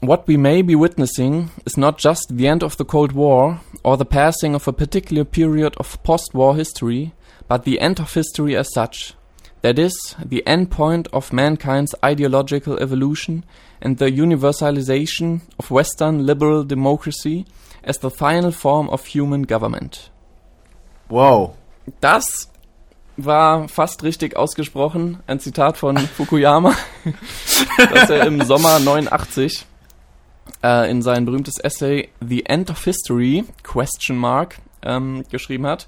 What we may be witnessing is not just the end of the Cold War or the passing of a particular period of post-war history, but the end of history as such. That is, the end point of mankind's ideological evolution and the universalization of Western liberal democracy as the final form of human government. Wow. Das war fast richtig ausgesprochen. Ein Zitat von Fukuyama, das er im Sommer 89 äh, in sein berühmtes Essay The End of History, Question Mark, ähm, geschrieben hat.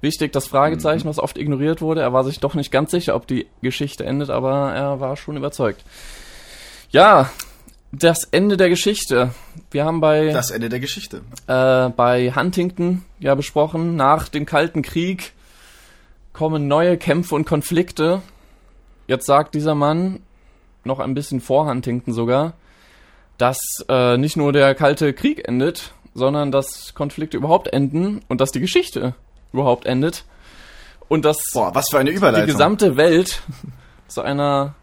Wichtig, das Fragezeichen, was oft ignoriert wurde. Er war sich doch nicht ganz sicher, ob die Geschichte endet, aber er war schon überzeugt. Ja, das Ende der Geschichte. Wir haben bei Das Ende der Geschichte. äh, bei Huntington ja besprochen, nach dem Kalten Krieg kommen neue Kämpfe und Konflikte. Jetzt sagt dieser Mann, noch ein bisschen vor Huntington sogar, dass äh, nicht nur der Kalte Krieg endet, sondern dass Konflikte überhaupt enden und dass die Geschichte überhaupt endet. Und dass Boah, was für eine die Überleitung. gesamte Welt zu einer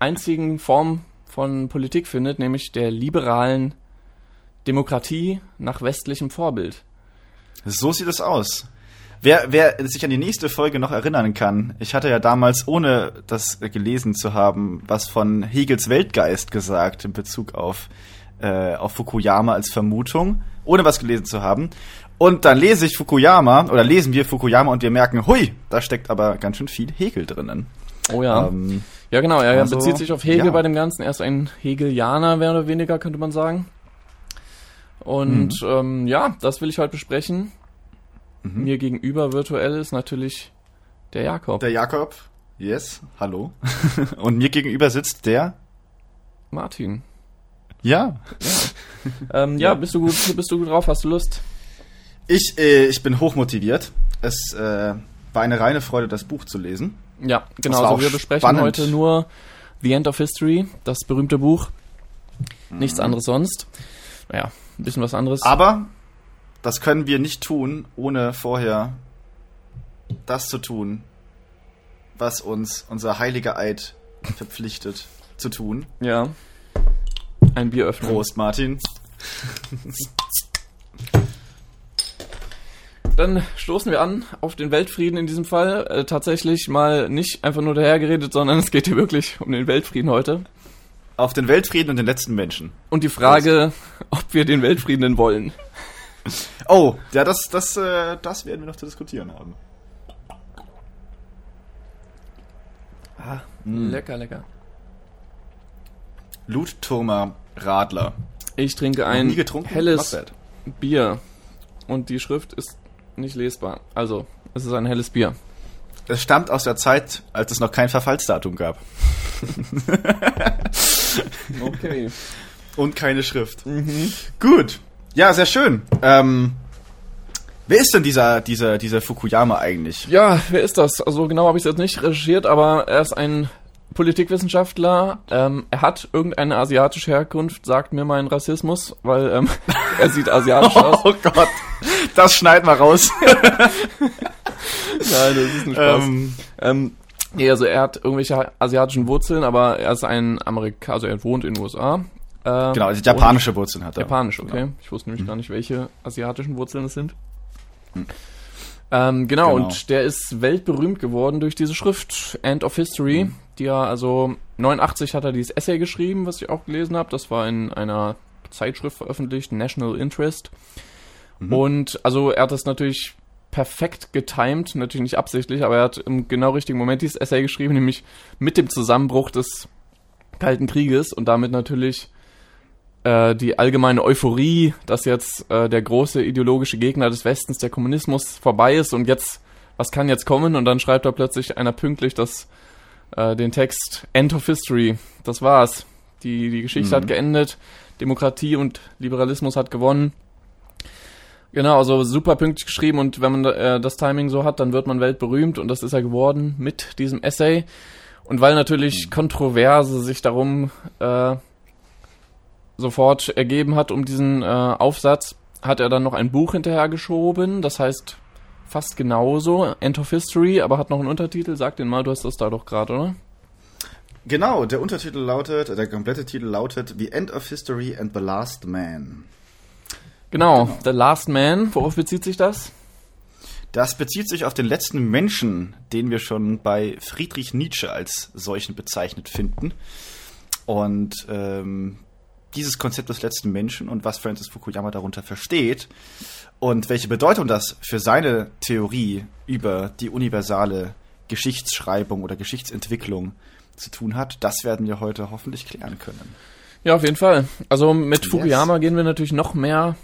einzigen Form von Politik findet, nämlich der liberalen Demokratie nach westlichem Vorbild. So sieht es aus. Wer, wer sich an die nächste Folge noch erinnern kann, ich hatte ja damals, ohne das gelesen zu haben, was von Hegels Weltgeist gesagt in Bezug auf, äh, auf Fukuyama als Vermutung, ohne was gelesen zu haben. Und dann lese ich Fukuyama oder lesen wir Fukuyama und wir merken, hui, da steckt aber ganz schön viel Hegel drinnen. Oh ja. Ähm, ja, genau. Er also, bezieht sich auf Hegel ja. bei dem Ganzen. Er ist ein Hegelianer, mehr oder weniger, könnte man sagen. Und ähm, ja, das will ich heute besprechen. Mhm. Mir gegenüber virtuell ist natürlich der Jakob. der Jakob, yes, hallo. und mir gegenüber sitzt der, Martin. ja, Ähm, ja, bist du gut, bist du gut drauf? Hast du Lust? Ich, äh, ich bin hochmotiviert. Es äh, war eine reine Freude, das Buch zu lesen. Ja, genau. Also wir besprechen spannend. heute nur The End of History, das berühmte Buch. Mhm. Nichts anderes sonst. Naja, ein bisschen was anderes. Aber das können wir nicht tun, ohne vorher das zu tun, was uns unser heiliger Eid verpflichtet zu tun. ja. Ein Bier öffnen. Prost, Martin. Dann stoßen wir an auf den Weltfrieden in diesem Fall. Äh, tatsächlich mal nicht einfach nur dahergeredet, sondern es geht hier wirklich um den Weltfrieden heute. Auf den Weltfrieden und den letzten Menschen. Und die Frage, ob wir den Weltfrieden denn wollen. Oh, ja, das, das, äh, das werden wir noch zu diskutieren haben. Lecker, lecker. Blutturmer Radler. Ich trinke ein helles. Bier. Und die Schrift ist nicht lesbar. Also, es ist ein helles Bier. Es stammt aus der Zeit, als es noch kein Verfallsdatum gab. Okay. Und keine Schrift. Gut. Ja, sehr schön. Ähm, wer ist denn dieser, dieser, dieser Fukuyama eigentlich? Ja, wer ist das? Also genau habe ich es jetzt nicht recherchiert, aber er ist ein Politikwissenschaftler. Ähm, er hat irgendeine asiatische Herkunft, sagt mir mein Rassismus, weil ähm, er sieht asiatisch aus. Oh Gott. Das schneiden wir raus. Nein, das ist ein Spaß. ähm, Ähm, nee, also er hat irgendwelche asiatischen Wurzeln, aber er ist ein Amerikaner, also er wohnt in den USA. Ähm, genau, also japanische Wurzeln hat er. Japanisch, okay. Ich wusste nämlich gar nicht, welche asiatischen Wurzeln es sind. Ähm, genau, Genau. und der ist weltberühmt geworden durch diese Schrift, End of History, die er, also 89 hat er dieses Essay geschrieben, was ich auch gelesen habe. Das war in einer Zeitschrift veröffentlicht, National Interest. Und also er hat das natürlich perfekt getimed, natürlich nicht absichtlich, aber er hat im genau richtigen Moment dieses Essay geschrieben, nämlich mit dem Zusammenbruch des Kalten Krieges und damit natürlich äh, die allgemeine Euphorie, dass jetzt äh, der große ideologische Gegner des Westens, der Kommunismus, vorbei ist und jetzt, was kann jetzt kommen? Und dann schreibt da plötzlich einer pünktlich das, äh, den Text End of History. Das war's. Die, die Geschichte Mhm. hat geendet, Demokratie und Liberalismus hat gewonnen. Genau, also super pünktlich geschrieben und wenn man äh, das Timing so hat, dann wird man weltberühmt und das ist er geworden mit diesem Essay. Und weil natürlich Kontroverse sich darum äh, sofort ergeben hat um diesen äh, Aufsatz, hat er dann noch ein Buch hinterhergeschoben, das heißt fast genauso, End of History, aber hat noch einen Untertitel. Sag den mal, du hast das da doch gerade, oder? Genau, der Untertitel lautet, der komplette Titel lautet The End of History and the Last Man. Genau, genau. The Last Man, worauf bezieht sich das? Das bezieht sich auf den letzten Menschen, den wir schon bei Friedrich Nietzsche als solchen bezeichnet finden. Und ähm, dieses Konzept des letzten Menschen und was Francis Fukuyama darunter versteht und welche Bedeutung das für seine Theorie über die universale Geschichtsschreibung oder Geschichtsentwicklung zu tun hat, das werden wir heute hoffentlich klären können. Ja, auf jeden Fall. Also mit yes. Fukuyama gehen wir natürlich noch mehr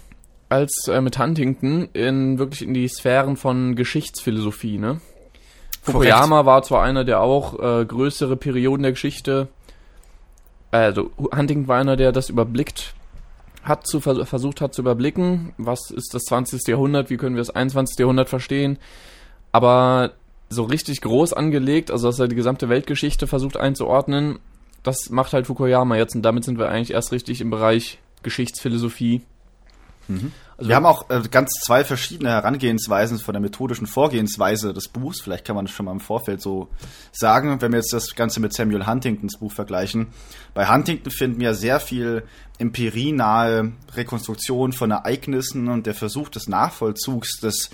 als äh, mit Huntington in wirklich in die Sphären von Geschichtsphilosophie, ne? Fukuyama war zwar einer, der auch äh, größere Perioden der Geschichte, also Huntington war einer, der das überblickt hat, zu versucht hat zu überblicken, was ist das 20. Jahrhundert, wie können wir das 21. Jahrhundert verstehen, aber so richtig groß angelegt, also dass er die gesamte Weltgeschichte versucht einzuordnen, das macht halt Fukuyama jetzt und damit sind wir eigentlich erst richtig im Bereich Geschichtsphilosophie. Mhm. Also wir haben auch äh, ganz zwei verschiedene Herangehensweisen von der methodischen Vorgehensweise des Buchs. Vielleicht kann man das schon mal im Vorfeld so sagen, wenn wir jetzt das Ganze mit Samuel Huntingtons Buch vergleichen. Bei Huntington finden wir sehr viel empirienahe Rekonstruktion von Ereignissen und der Versuch des Nachvollzugs des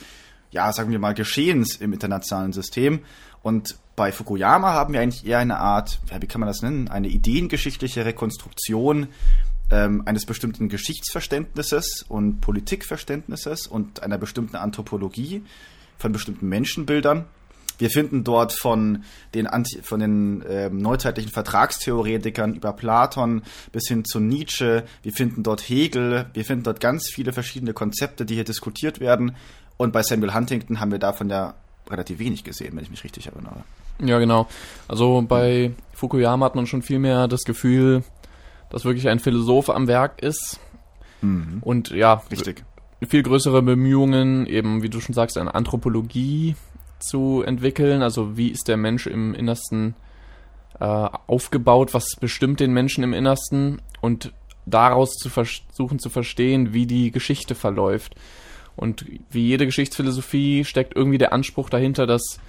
ja, sagen wir mal, Geschehens im internationalen System. Und bei Fukuyama haben wir eigentlich eher eine Art, ja, wie kann man das nennen, eine ideengeschichtliche Rekonstruktion ähm, eines bestimmten Geschichtsverständnisses und Politikverständnisses und einer bestimmten Anthropologie von bestimmten Menschenbildern. Wir finden dort von den, Anti von den äh, neuzeitlichen Vertragstheoretikern über Platon bis hin zu Nietzsche. Wir finden dort Hegel. Wir finden dort ganz viele verschiedene Konzepte, die hier diskutiert werden. Und bei Samuel Huntington haben wir davon ja relativ wenig gesehen, wenn ich mich richtig erinnere. Ja, genau. Also bei Fukuyama hat man schon viel mehr das Gefühl, dass wirklich ein Philosoph am Werk ist. Mhm. Und ja, richtig. Viel größere Bemühungen, eben, wie du schon sagst, eine Anthropologie zu entwickeln. Also wie ist der Mensch im Innersten äh, aufgebaut? Was bestimmt den Menschen im Innersten? Und daraus zu versuchen zu verstehen, wie die Geschichte verläuft. Und wie jede Geschichtsphilosophie steckt irgendwie der Anspruch dahinter, dass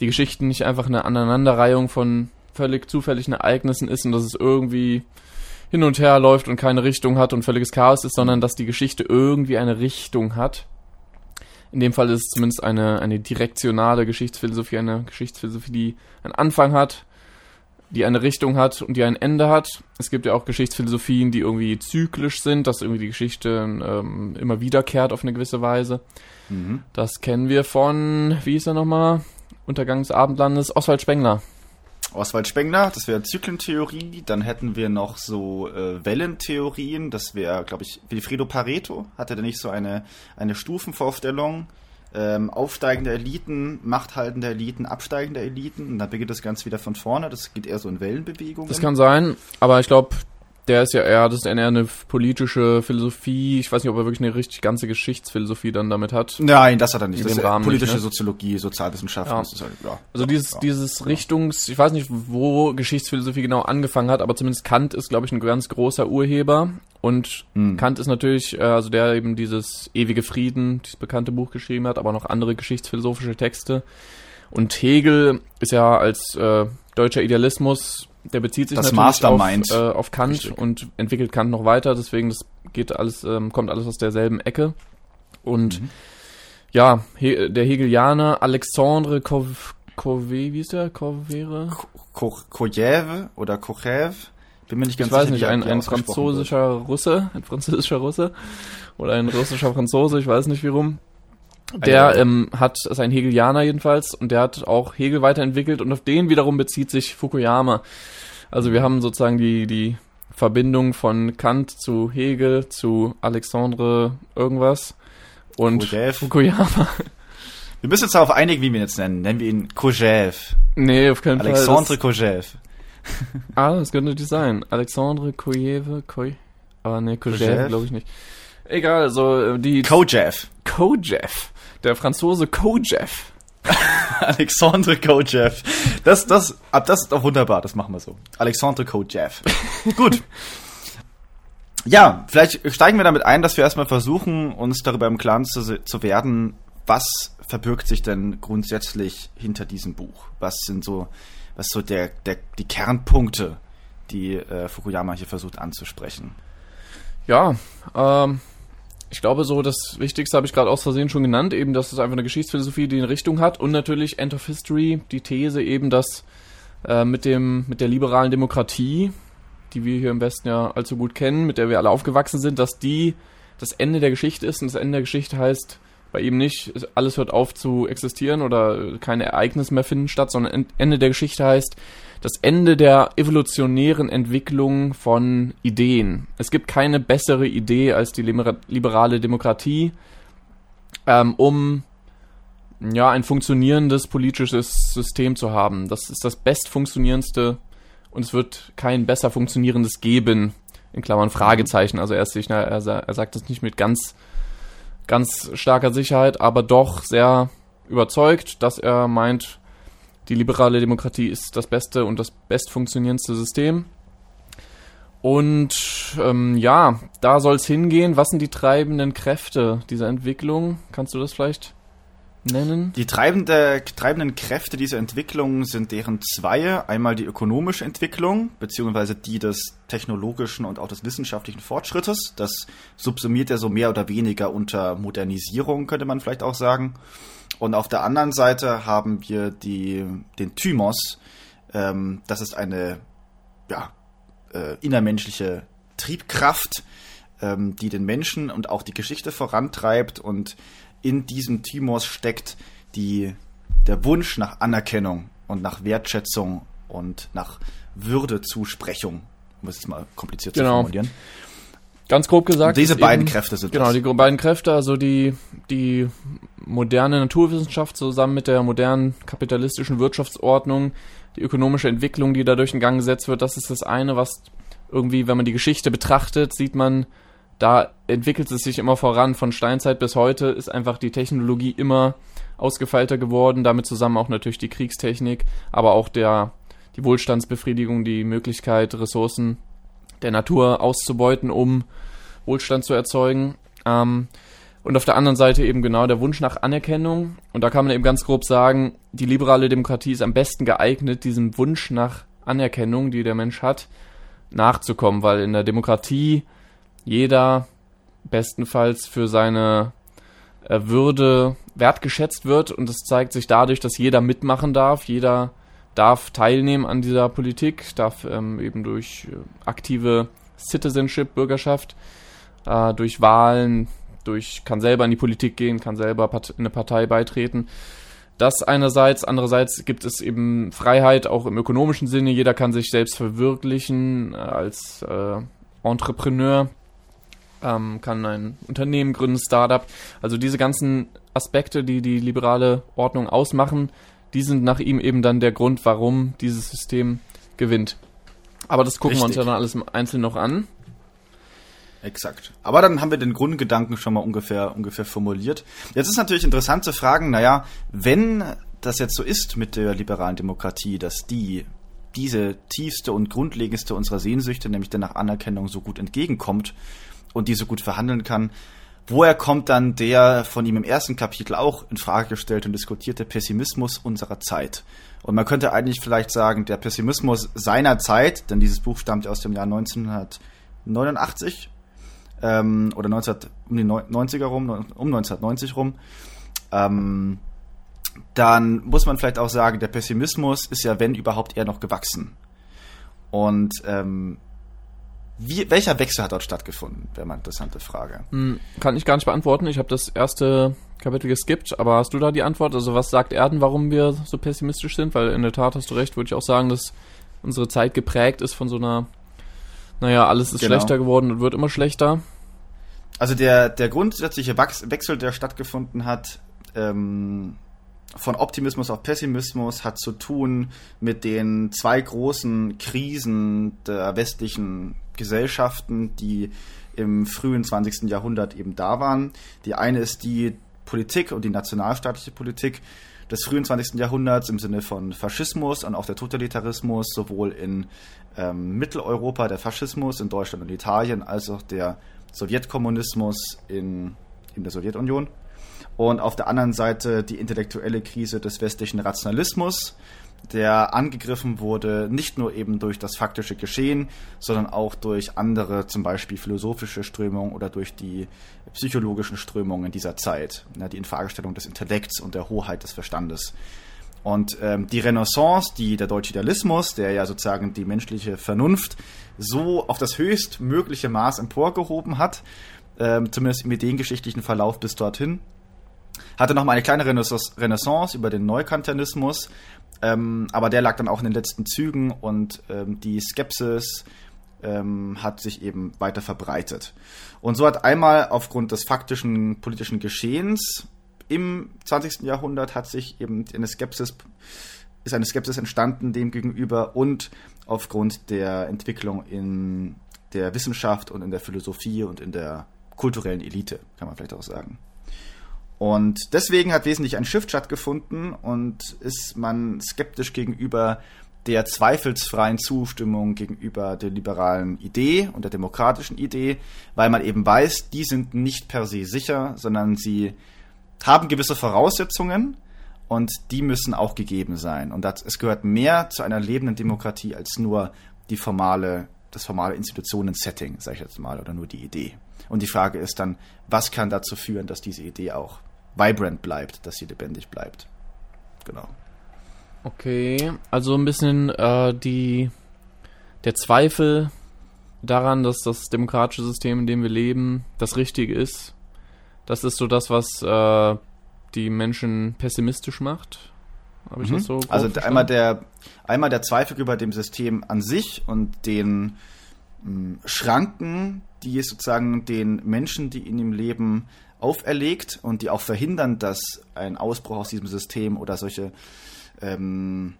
die Geschichten nicht einfach eine Aneinanderreihung von völlig zufälligen Ereignissen ist und dass es irgendwie hin und her läuft und keine Richtung hat und völliges Chaos ist, sondern dass die Geschichte irgendwie eine Richtung hat. In dem Fall ist es zumindest eine, eine direktionale Geschichtsphilosophie, eine Geschichtsphilosophie, die einen Anfang hat die eine Richtung hat und die ein Ende hat. Es gibt ja auch Geschichtsphilosophien, die irgendwie zyklisch sind, dass irgendwie die Geschichte ähm, immer wiederkehrt auf eine gewisse Weise. Mhm. Das kennen wir von, wie hieß er nochmal? Untergang des Abendlandes, Oswald Spengler. Oswald Spengler, das wäre Zyklentheorie. Dann hätten wir noch so äh, Wellentheorien. Das wäre, glaube ich, Wilfredo Pareto. Hatte der nicht so eine, eine Stufenvorstellung? ähm, aufsteigende Eliten, machthaltende Eliten, absteigende Eliten und dann beginnt das Ganze wieder von vorne. Das geht eher so in Wellenbewegungen. Das kann sein, aber ich glaube, der ist ja eher, das ist eher eine politische Philosophie. Ich weiß nicht, ob er wirklich eine richtig ganze Geschichtsphilosophie dann damit hat. Nein, das hat er nicht. In das ist Rahmen politische nicht, ne? Soziologie, Sozialwissenschaften. Ja. Halt, ja. Also dieses, ja. dieses Richtungs, ich weiß nicht, wo Geschichtsphilosophie genau angefangen hat, aber zumindest Kant ist, glaube ich, ein ganz großer Urheber. Und hm. Kant ist natürlich, äh, also der eben dieses ewige Frieden, dieses bekannte Buch geschrieben hat, aber noch andere geschichtsphilosophische Texte. Und Hegel ist ja als äh, deutscher Idealismus der bezieht sich das natürlich auf, äh, auf Kant Richtig. und entwickelt Kant noch weiter, deswegen das geht alles, ähm, kommt alles aus derselben Ecke. Und mhm. ja, He der Hegelianer Alexandre Kov Kove, wie ist der? Kovere? Kojev oder Kochev? Bin mir nicht ganz ich sicher. Ich weiß nicht, ein, ein französischer Russe, ein französischer Russe oder ein russischer Franzose, ich weiß nicht wie rum. Der ähm, hat, ist ein Hegelianer jedenfalls, und der hat auch Hegel weiterentwickelt und auf den wiederum bezieht sich Fukuyama. Also wir haben sozusagen die, die Verbindung von Kant zu Hegel zu Alexandre irgendwas und Kojev. Fukuyama. Wir müssen uns darauf einigen, wie wir ihn jetzt nennen. Nennen wir ihn Kojev. Nee, auf keinen Alexandre Fall. Alexandre Kojev. ah, das könnte natürlich sein. Alexandre Kojev, Koj. Aber nee, Kojev, glaube ich nicht. Egal, also die. Kojev. Kojev. Der Franzose Kojef. Alexandre Kojef. Das, das, ab das ist doch wunderbar, das machen wir so. Alexandre Kojef. Gut. Ja, vielleicht steigen wir damit ein, dass wir erstmal versuchen, uns darüber im Klaren zu, zu werden, was verbirgt sich denn grundsätzlich hinter diesem Buch? Was sind so was so der, der, die Kernpunkte, die äh, Fukuyama hier versucht anzusprechen? Ja, ähm, ich glaube so, das Wichtigste habe ich gerade aus Versehen schon genannt, eben, dass es einfach eine Geschichtsphilosophie, die eine Richtung hat und natürlich End of History, die These eben, dass äh, mit dem, mit der liberalen Demokratie, die wir hier im Westen ja allzu gut kennen, mit der wir alle aufgewachsen sind, dass die das Ende der Geschichte ist und das Ende der Geschichte heißt bei ihm nicht, alles hört auf zu existieren oder keine Ereignisse mehr finden statt, sondern Ende der Geschichte heißt das Ende der evolutionären Entwicklung von Ideen. Es gibt keine bessere Idee als die liberale Demokratie, ähm, um ja ein funktionierendes politisches System zu haben. Das ist das bestfunktionierendste und es wird kein besser funktionierendes geben. In Klammern Fragezeichen. Also er, sich, er, er sagt es nicht mit ganz ganz starker Sicherheit, aber doch sehr überzeugt, dass er meint, die liberale Demokratie ist das beste und das bestfunktionierendste System. Und ähm, ja, da soll es hingehen. Was sind die treibenden Kräfte dieser Entwicklung? Kannst du das vielleicht nennen? Die treibende, treibenden Kräfte dieser Entwicklung sind deren zwei. Einmal die ökonomische Entwicklung, beziehungsweise die des technologischen und auch des wissenschaftlichen Fortschrittes. Das subsumiert ja so mehr oder weniger unter Modernisierung, könnte man vielleicht auch sagen. Und auf der anderen Seite haben wir die, den Thymos. Ähm, das ist eine ja, äh, innermenschliche Triebkraft, ähm, die den Menschen und auch die Geschichte vorantreibt und in diesem Timos steckt die, der Wunsch nach Anerkennung und nach Wertschätzung und nach Würdezusprechung, um es mal kompliziert genau. zu formulieren. Ganz grob gesagt. Und diese beiden eben, Kräfte sind Genau, das. die beiden Kräfte, also die, die moderne Naturwissenschaft zusammen mit der modernen kapitalistischen Wirtschaftsordnung, die ökonomische Entwicklung, die dadurch in Gang gesetzt wird, das ist das eine, was irgendwie, wenn man die Geschichte betrachtet, sieht man, da entwickelt es sich immer voran. Von Steinzeit bis heute ist einfach die Technologie immer ausgefeilter geworden. Damit zusammen auch natürlich die Kriegstechnik, aber auch der, die Wohlstandsbefriedigung, die Möglichkeit, Ressourcen der Natur auszubeuten, um Wohlstand zu erzeugen. Ähm, und auf der anderen Seite eben genau der Wunsch nach Anerkennung. Und da kann man eben ganz grob sagen, die liberale Demokratie ist am besten geeignet, diesem Wunsch nach Anerkennung, die der Mensch hat, nachzukommen, weil in der Demokratie jeder bestenfalls für seine äh, Würde wertgeschätzt wird und es zeigt sich dadurch, dass jeder mitmachen darf, jeder darf teilnehmen an dieser Politik, darf ähm, eben durch äh, aktive Citizenship, Bürgerschaft, äh, durch Wahlen, durch kann selber in die Politik gehen, kann selber in eine Partei beitreten. Das einerseits, andererseits gibt es eben Freiheit auch im ökonomischen Sinne. Jeder kann sich selbst verwirklichen äh, als äh, Entrepreneur ähm, kann ein Unternehmen gründen, Startup. Also diese ganzen Aspekte, die die liberale Ordnung ausmachen, die sind nach ihm eben dann der Grund, warum dieses System gewinnt. Aber das gucken Richtig. wir uns ja dann alles im Einzelnen noch an. Exakt. Aber dann haben wir den Grundgedanken schon mal ungefähr, ungefähr formuliert. Jetzt ist natürlich interessant zu fragen, naja, wenn das jetzt so ist mit der liberalen Demokratie, dass die diese tiefste und grundlegendste unserer Sehnsüchte, nämlich der nach Anerkennung, so gut entgegenkommt, und die so gut verhandeln kann. Woher kommt dann der von ihm im ersten Kapitel auch in Frage gestellte und diskutierte Pessimismus unserer Zeit? Und man könnte eigentlich vielleicht sagen, der Pessimismus seiner Zeit, denn dieses Buch stammt aus dem Jahr 1989 ähm, oder 19, um die 90er rum, um 1990 rum, ähm, dann muss man vielleicht auch sagen, der Pessimismus ist ja, wenn überhaupt, eher noch gewachsen. Und ähm, wie, welcher Wechsel hat dort stattgefunden? Wäre mal eine interessante Frage. Hm, kann ich gar nicht beantworten. Ich habe das erste Kapitel geskippt, aber hast du da die Antwort? Also was sagt Erden, warum wir so pessimistisch sind? Weil in der Tat hast du recht, würde ich auch sagen, dass unsere Zeit geprägt ist von so einer, naja, alles ist genau. schlechter geworden und wird immer schlechter. Also der, der grundsätzliche Wechsel, der stattgefunden hat, ähm, von Optimismus auf Pessimismus hat zu tun mit den zwei großen Krisen der westlichen Gesellschaften, die im frühen 20. Jahrhundert eben da waren. Die eine ist die Politik und die nationalstaatliche Politik des frühen 20. Jahrhunderts im Sinne von Faschismus und auch der Totalitarismus, sowohl in ähm, Mitteleuropa der Faschismus in Deutschland und Italien, als auch der Sowjetkommunismus in, in der Sowjetunion. Und auf der anderen Seite die intellektuelle Krise des westlichen Rationalismus, der angegriffen wurde, nicht nur eben durch das faktische Geschehen, sondern auch durch andere, zum Beispiel philosophische Strömungen oder durch die psychologischen Strömungen dieser Zeit, ne, die Infragestellung des Intellekts und der Hoheit des Verstandes. Und ähm, die Renaissance, die der deutsche Idealismus, der ja sozusagen die menschliche Vernunft so auf das höchstmögliche Maß emporgehoben hat, ähm, zumindest im ideengeschichtlichen Verlauf bis dorthin, hatte nochmal eine kleine Renaissance über den Neukantianismus, ähm, aber der lag dann auch in den letzten Zügen und ähm, die Skepsis ähm, hat sich eben weiter verbreitet. Und so hat einmal aufgrund des faktischen politischen Geschehens im 20. Jahrhundert hat sich eben eine Skepsis, ist eine Skepsis entstanden dem gegenüber und aufgrund der Entwicklung in der Wissenschaft und in der Philosophie und in der kulturellen Elite, kann man vielleicht auch sagen. Und deswegen hat wesentlich ein Shift stattgefunden und ist man skeptisch gegenüber der zweifelsfreien Zustimmung gegenüber der liberalen Idee und der demokratischen Idee, weil man eben weiß, die sind nicht per se sicher, sondern sie haben gewisse Voraussetzungen und die müssen auch gegeben sein. Und das, es gehört mehr zu einer lebenden Demokratie als nur die formale, das formale Institutionen-Setting, sage ich jetzt mal, oder nur die Idee. Und die Frage ist dann, was kann dazu führen, dass diese Idee auch vibrant bleibt, dass sie lebendig bleibt. Genau. Okay, also ein bisschen äh, die der Zweifel daran, dass das demokratische System, in dem wir leben, das Richtige ist. Das ist so das, was äh, die Menschen pessimistisch macht. Habe ich mhm. das so? Also verstanden? einmal der einmal der Zweifel über dem System an sich und den mh, hm, Schranken, die es sozusagen den Menschen, die in ihm leben, auferlegt und die auch verhindern, dass ein Ausbruch aus diesem System oder solche ähm,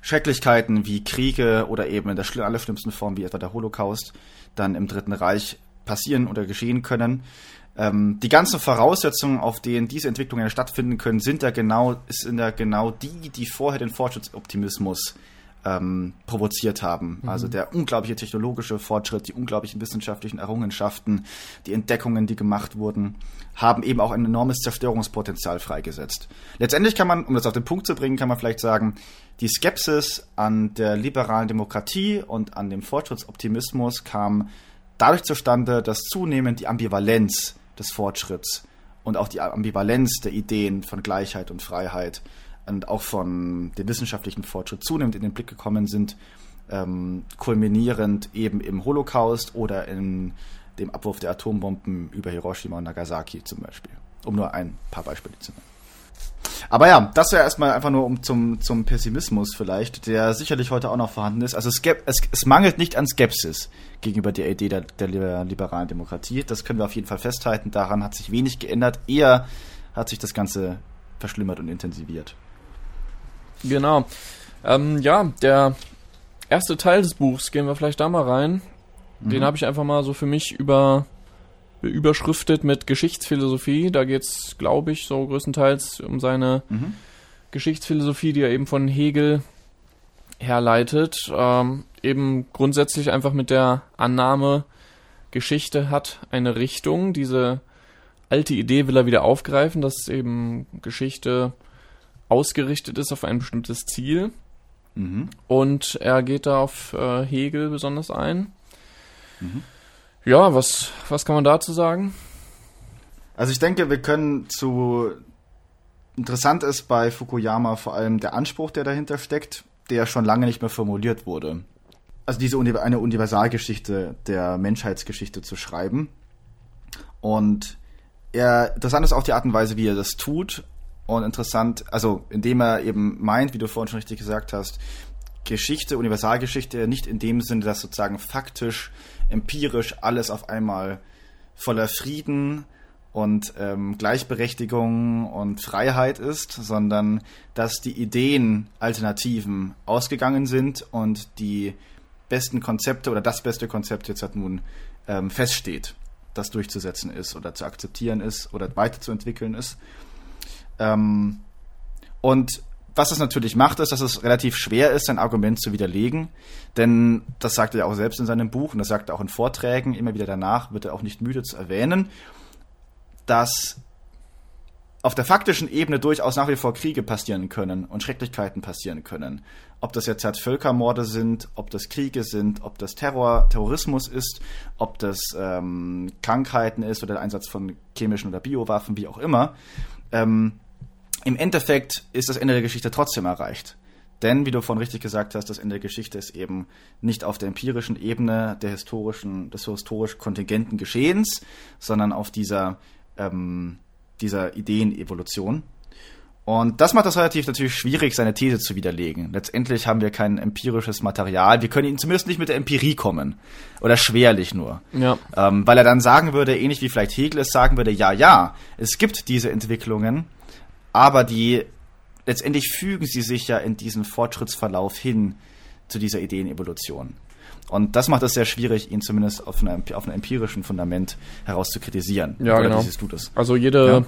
Schrecklichkeiten wie Kriege oder eben in der schlimm, allerschlimmsten Form wie etwa der Holocaust dann im Dritten Reich passieren oder geschehen können. Ähm, die ganzen Voraussetzungen, auf denen diese Entwicklungen stattfinden können, sind ja genau, sind ja genau die, die vorher den Fortschrittsoptimismus ähm, provoziert haben. Mhm. Also der unglaubliche technologische Fortschritt, die unglaublichen wissenschaftlichen Errungenschaften, die Entdeckungen, die gemacht wurden, haben eben auch ein enormes Zerstörungspotenzial freigesetzt. Letztendlich kann man, um das auf den Punkt zu bringen, kann man vielleicht sagen, die Skepsis an der liberalen Demokratie und an dem Fortschrittsoptimismus kam dadurch zustande, dass zunehmend die Ambivalenz des Fortschritts und auch die Ambivalenz der Ideen von Gleichheit und Freiheit und auch von dem wissenschaftlichen Fortschritt zunehmend in den Blick gekommen sind, ähm, kulminierend eben im Holocaust oder in dem Abwurf der Atombomben über Hiroshima und Nagasaki zum Beispiel. Um nur ein paar Beispiele zu nennen. Aber ja, das wäre erstmal einfach nur um zum, zum Pessimismus vielleicht, der sicherlich heute auch noch vorhanden ist. Also es, es, es mangelt nicht an Skepsis gegenüber der Idee der, der liberalen Demokratie. Das können wir auf jeden Fall festhalten. Daran hat sich wenig geändert. Eher hat sich das Ganze verschlimmert und intensiviert. Genau. Ähm, ja, der erste Teil des Buchs, gehen wir vielleicht da mal rein. Mhm. Den habe ich einfach mal so für mich über überschriftet mit Geschichtsphilosophie. Da geht es, glaube ich, so größtenteils um seine mhm. Geschichtsphilosophie, die er eben von Hegel herleitet. Ähm, eben grundsätzlich einfach mit der Annahme, Geschichte hat eine Richtung. Diese alte Idee will er wieder aufgreifen, dass eben Geschichte ausgerichtet ist auf ein bestimmtes Ziel. Mhm. Und er geht da auf äh, Hegel besonders ein. Mhm. Ja, was, was kann man dazu sagen? Also ich denke, wir können zu interessant ist bei Fukuyama vor allem der Anspruch, der dahinter steckt, der schon lange nicht mehr formuliert wurde. Also diese eine Universalgeschichte der Menschheitsgeschichte zu schreiben. Und er, interessant ist auch die Art und Weise, wie er das tut und interessant, also indem er eben meint, wie du vorhin schon richtig gesagt hast, Geschichte, Universalgeschichte nicht in dem Sinne, dass sozusagen faktisch, empirisch alles auf einmal voller Frieden und ähm, Gleichberechtigung und Freiheit ist, sondern dass die Ideen Alternativen ausgegangen sind und die besten Konzepte oder das beste Konzept jetzt halt nun ähm, feststeht, das durchzusetzen ist oder zu akzeptieren ist oder weiterzuentwickeln ist. Ähm, und was es natürlich macht, ist, dass es relativ schwer ist, sein Argument zu widerlegen. Denn das sagt er ja auch selbst in seinem Buch und das sagt er auch in Vorträgen immer wieder danach, wird er auch nicht müde zu erwähnen, dass auf der faktischen Ebene durchaus nach wie vor Kriege passieren können und Schrecklichkeiten passieren können. Ob das jetzt halt Völkermorde sind, ob das Kriege sind, ob das Terror, Terrorismus ist, ob das ähm, Krankheiten ist oder der Einsatz von chemischen oder Biowaffen, wie auch immer. Ähm, Im Endeffekt ist das Ende der Geschichte trotzdem erreicht. Denn, wie du vorhin richtig gesagt hast, das Ende der Geschichte ist eben nicht auf der empirischen Ebene der historischen, des historisch kontingenten Geschehens, sondern auf dieser ähm, dieser Ideenevolution. Und das macht es relativ natürlich schwierig, seine These zu widerlegen. Letztendlich haben wir kein empirisches Material. Wir können ihn zumindest nicht mit der Empirie kommen. Oder schwerlich nur. Ja. Ähm, weil er dann sagen würde, ähnlich wie vielleicht Hegel es sagen würde, ja, ja, es gibt diese Entwicklungen, aber die letztendlich fügen sie sich ja in diesen Fortschrittsverlauf hin zu dieser Ideenevolution. Und das macht es sehr schwierig, ihn zumindest auf, einer, auf einem empirischen Fundament heraus zu kritisieren. Ja, Oder genau. siehst du das? Also jede Ja.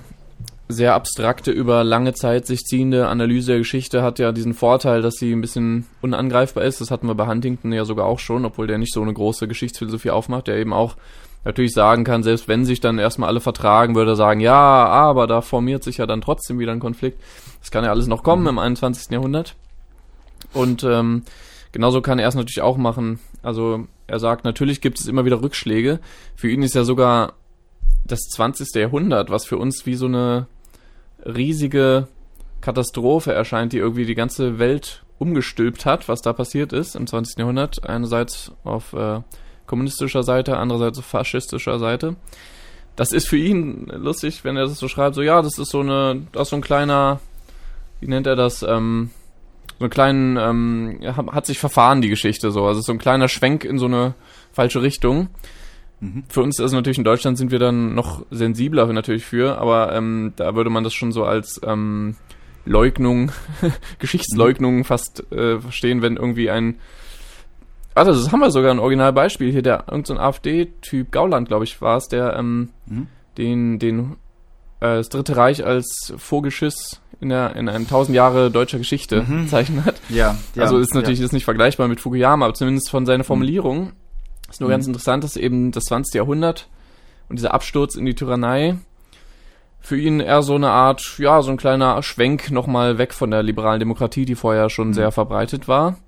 sehr abstrakte, über lange Zeit sich ziehende Analyse der Geschichte hat ja diesen Vorteil, dass sie ein bisschen unangreifbar ist. Das hatten wir bei Huntington ja sogar auch schon, obwohl der nicht so eine große Geschichtsphilosophie aufmacht, der eben auch natürlich sagen kann, selbst wenn sich dann erstmal alle vertragen, würde er sagen, ja, aber da formiert sich ja dann trotzdem wieder ein Konflikt. Das kann ja alles noch kommen im 21. Jahrhundert. Und ähm, genauso kann er es natürlich auch machen. Also er sagt, natürlich gibt es immer wieder Rückschläge. Für ihn ist ja sogar das 20. Jahrhundert, was für uns wie so eine riesige Katastrophe erscheint, die irgendwie die ganze Welt umgestülpt hat, was da passiert ist im 20. Jahrhundert. Einerseits auf äh, kommunistischer Seite, andererseits faschistischer Seite. Das ist für ihn lustig, wenn er das so schreibt, so ja, das ist so eine, das ist so ein kleiner, wie nennt er das, ähm, so einen kleinen, ähm, hat sich verfahren, die Geschichte so. Also so ein kleiner Schwenk in so eine falsche Richtung. Für uns, also natürlich in Deutschland sind wir dann noch sensibler natürlich für, aber ähm, da würde man das schon so als ähm, Leugnung, Geschichtsleugnung fast äh, verstehen, wenn irgendwie ein also das haben wir sogar ein Originalbeispiel hier, der irgendein so AfD-Typ, Gauland, glaube ich, war es, der ähm, Mhm. den, den äh, das Dritte Reich als Vogelschiss in der in einem tausend Jahre deutscher Geschichte Mhm. bezeichnet hat. Ja, ja also ist natürlich ja. jetzt nicht vergleichbar mit Fukuyama, aber zumindest von seiner Formulierung ist nur Mhm. ganz interessant, dass eben das 20. Jahrhundert und dieser Absturz in die Tyrannei für ihn eher so eine Art, ja, so ein kleiner Schwenk nochmal weg von der liberalen Demokratie, die vorher schon Mhm. sehr verbreitet war.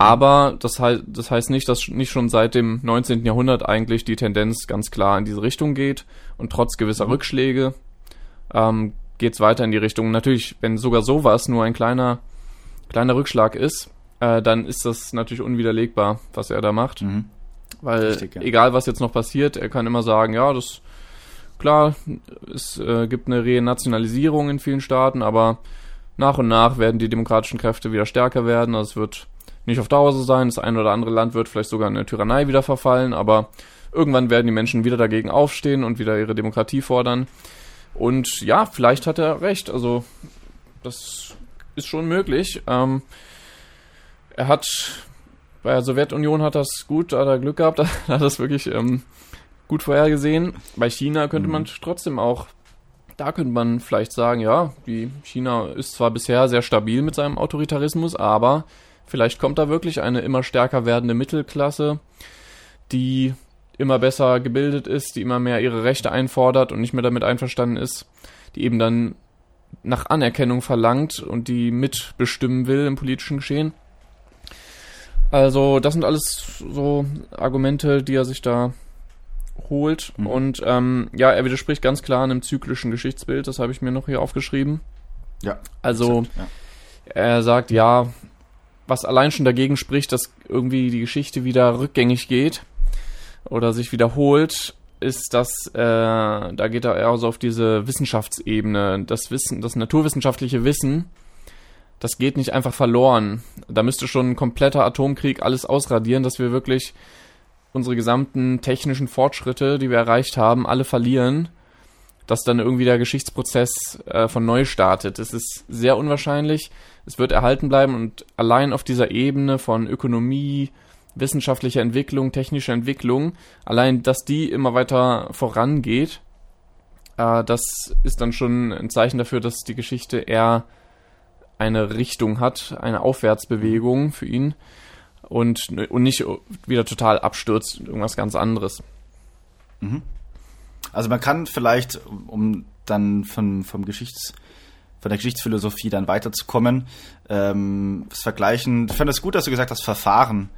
Aber das, hei das heißt nicht, dass nicht schon seit dem 19. Jahrhundert eigentlich die Tendenz ganz klar in diese Richtung geht und trotz gewisser Mhm. Rückschläge ähm, geht es weiter in die Richtung. Natürlich, wenn sogar sowas nur ein kleiner, kleiner Rückschlag ist, äh, dann ist das natürlich unwiderlegbar, was er da macht. Mhm. Weil Richtig, ja. egal was jetzt noch passiert, er kann immer sagen, ja, das klar, es äh, gibt eine Renationalisierung in vielen Staaten, aber nach und nach werden die demokratischen Kräfte wieder stärker werden. Also es wird nicht auf Dauer so sein. Das ein oder andere Land wird vielleicht sogar in eine Tyrannei wieder verfallen, aber irgendwann werden die Menschen wieder dagegen aufstehen und wieder ihre Demokratie fordern. Und ja, vielleicht hat er recht. Also das ist schon möglich. Ähm, er hat bei der Sowjetunion hat das gut, hat er Glück gehabt, hat er das wirklich ähm, gut vorhergesehen. Bei China könnte man trotzdem auch, da könnte man vielleicht sagen, ja, die China ist zwar bisher sehr stabil mit seinem Autoritarismus, aber vielleicht kommt da wirklich eine immer stärker werdende Mittelklasse, die immer besser gebildet ist, die immer mehr ihre Rechte einfordert und nicht mehr damit einverstanden ist, die eben dann nach Anerkennung verlangt und die mitbestimmen will im politischen Geschehen. Also, das sind alles so Argumente, die er sich da holt. Mhm. Und ähm, ja, er widerspricht ganz klar einem zyklischen Geschichtsbild, das habe ich mir noch hier aufgeschrieben. Ja. Also, ja. er sagt, ja, was allein schon dagegen spricht, dass irgendwie die Geschichte wieder rückgängig geht oder sich wiederholt, ist, dass äh, da geht er eher so auf diese Wissenschaftsebene, das Wissen, das naturwissenschaftliche Wissen, das geht nicht einfach verloren. Da müsste schon ein kompletter Atomkrieg alles ausradieren, dass wir wirklich unsere gesamten technischen Fortschritte, die wir erreicht haben, alle verlieren, dass dann irgendwie der Geschichtsprozess äh, von neu startet. Es ist sehr unwahrscheinlich. Es wird erhalten bleiben und allein auf dieser Ebene von Ökonomie, wissenschaftlicher Entwicklung, technischer Entwicklung, allein, dass die immer weiter vorangeht, äh, das ist dann schon ein Zeichen dafür, dass die Geschichte eher eine Richtung hat, eine Aufwärtsbewegung für ihn und, und nicht wieder total abstürzt, irgendwas ganz anderes. Also man kann vielleicht, um dann von, vom Geschichts, von der Geschichtsphilosophie dann weiterzukommen. Ähm, das Vergleichen, ich fand es gut, dass du gesagt hast, Verfahren.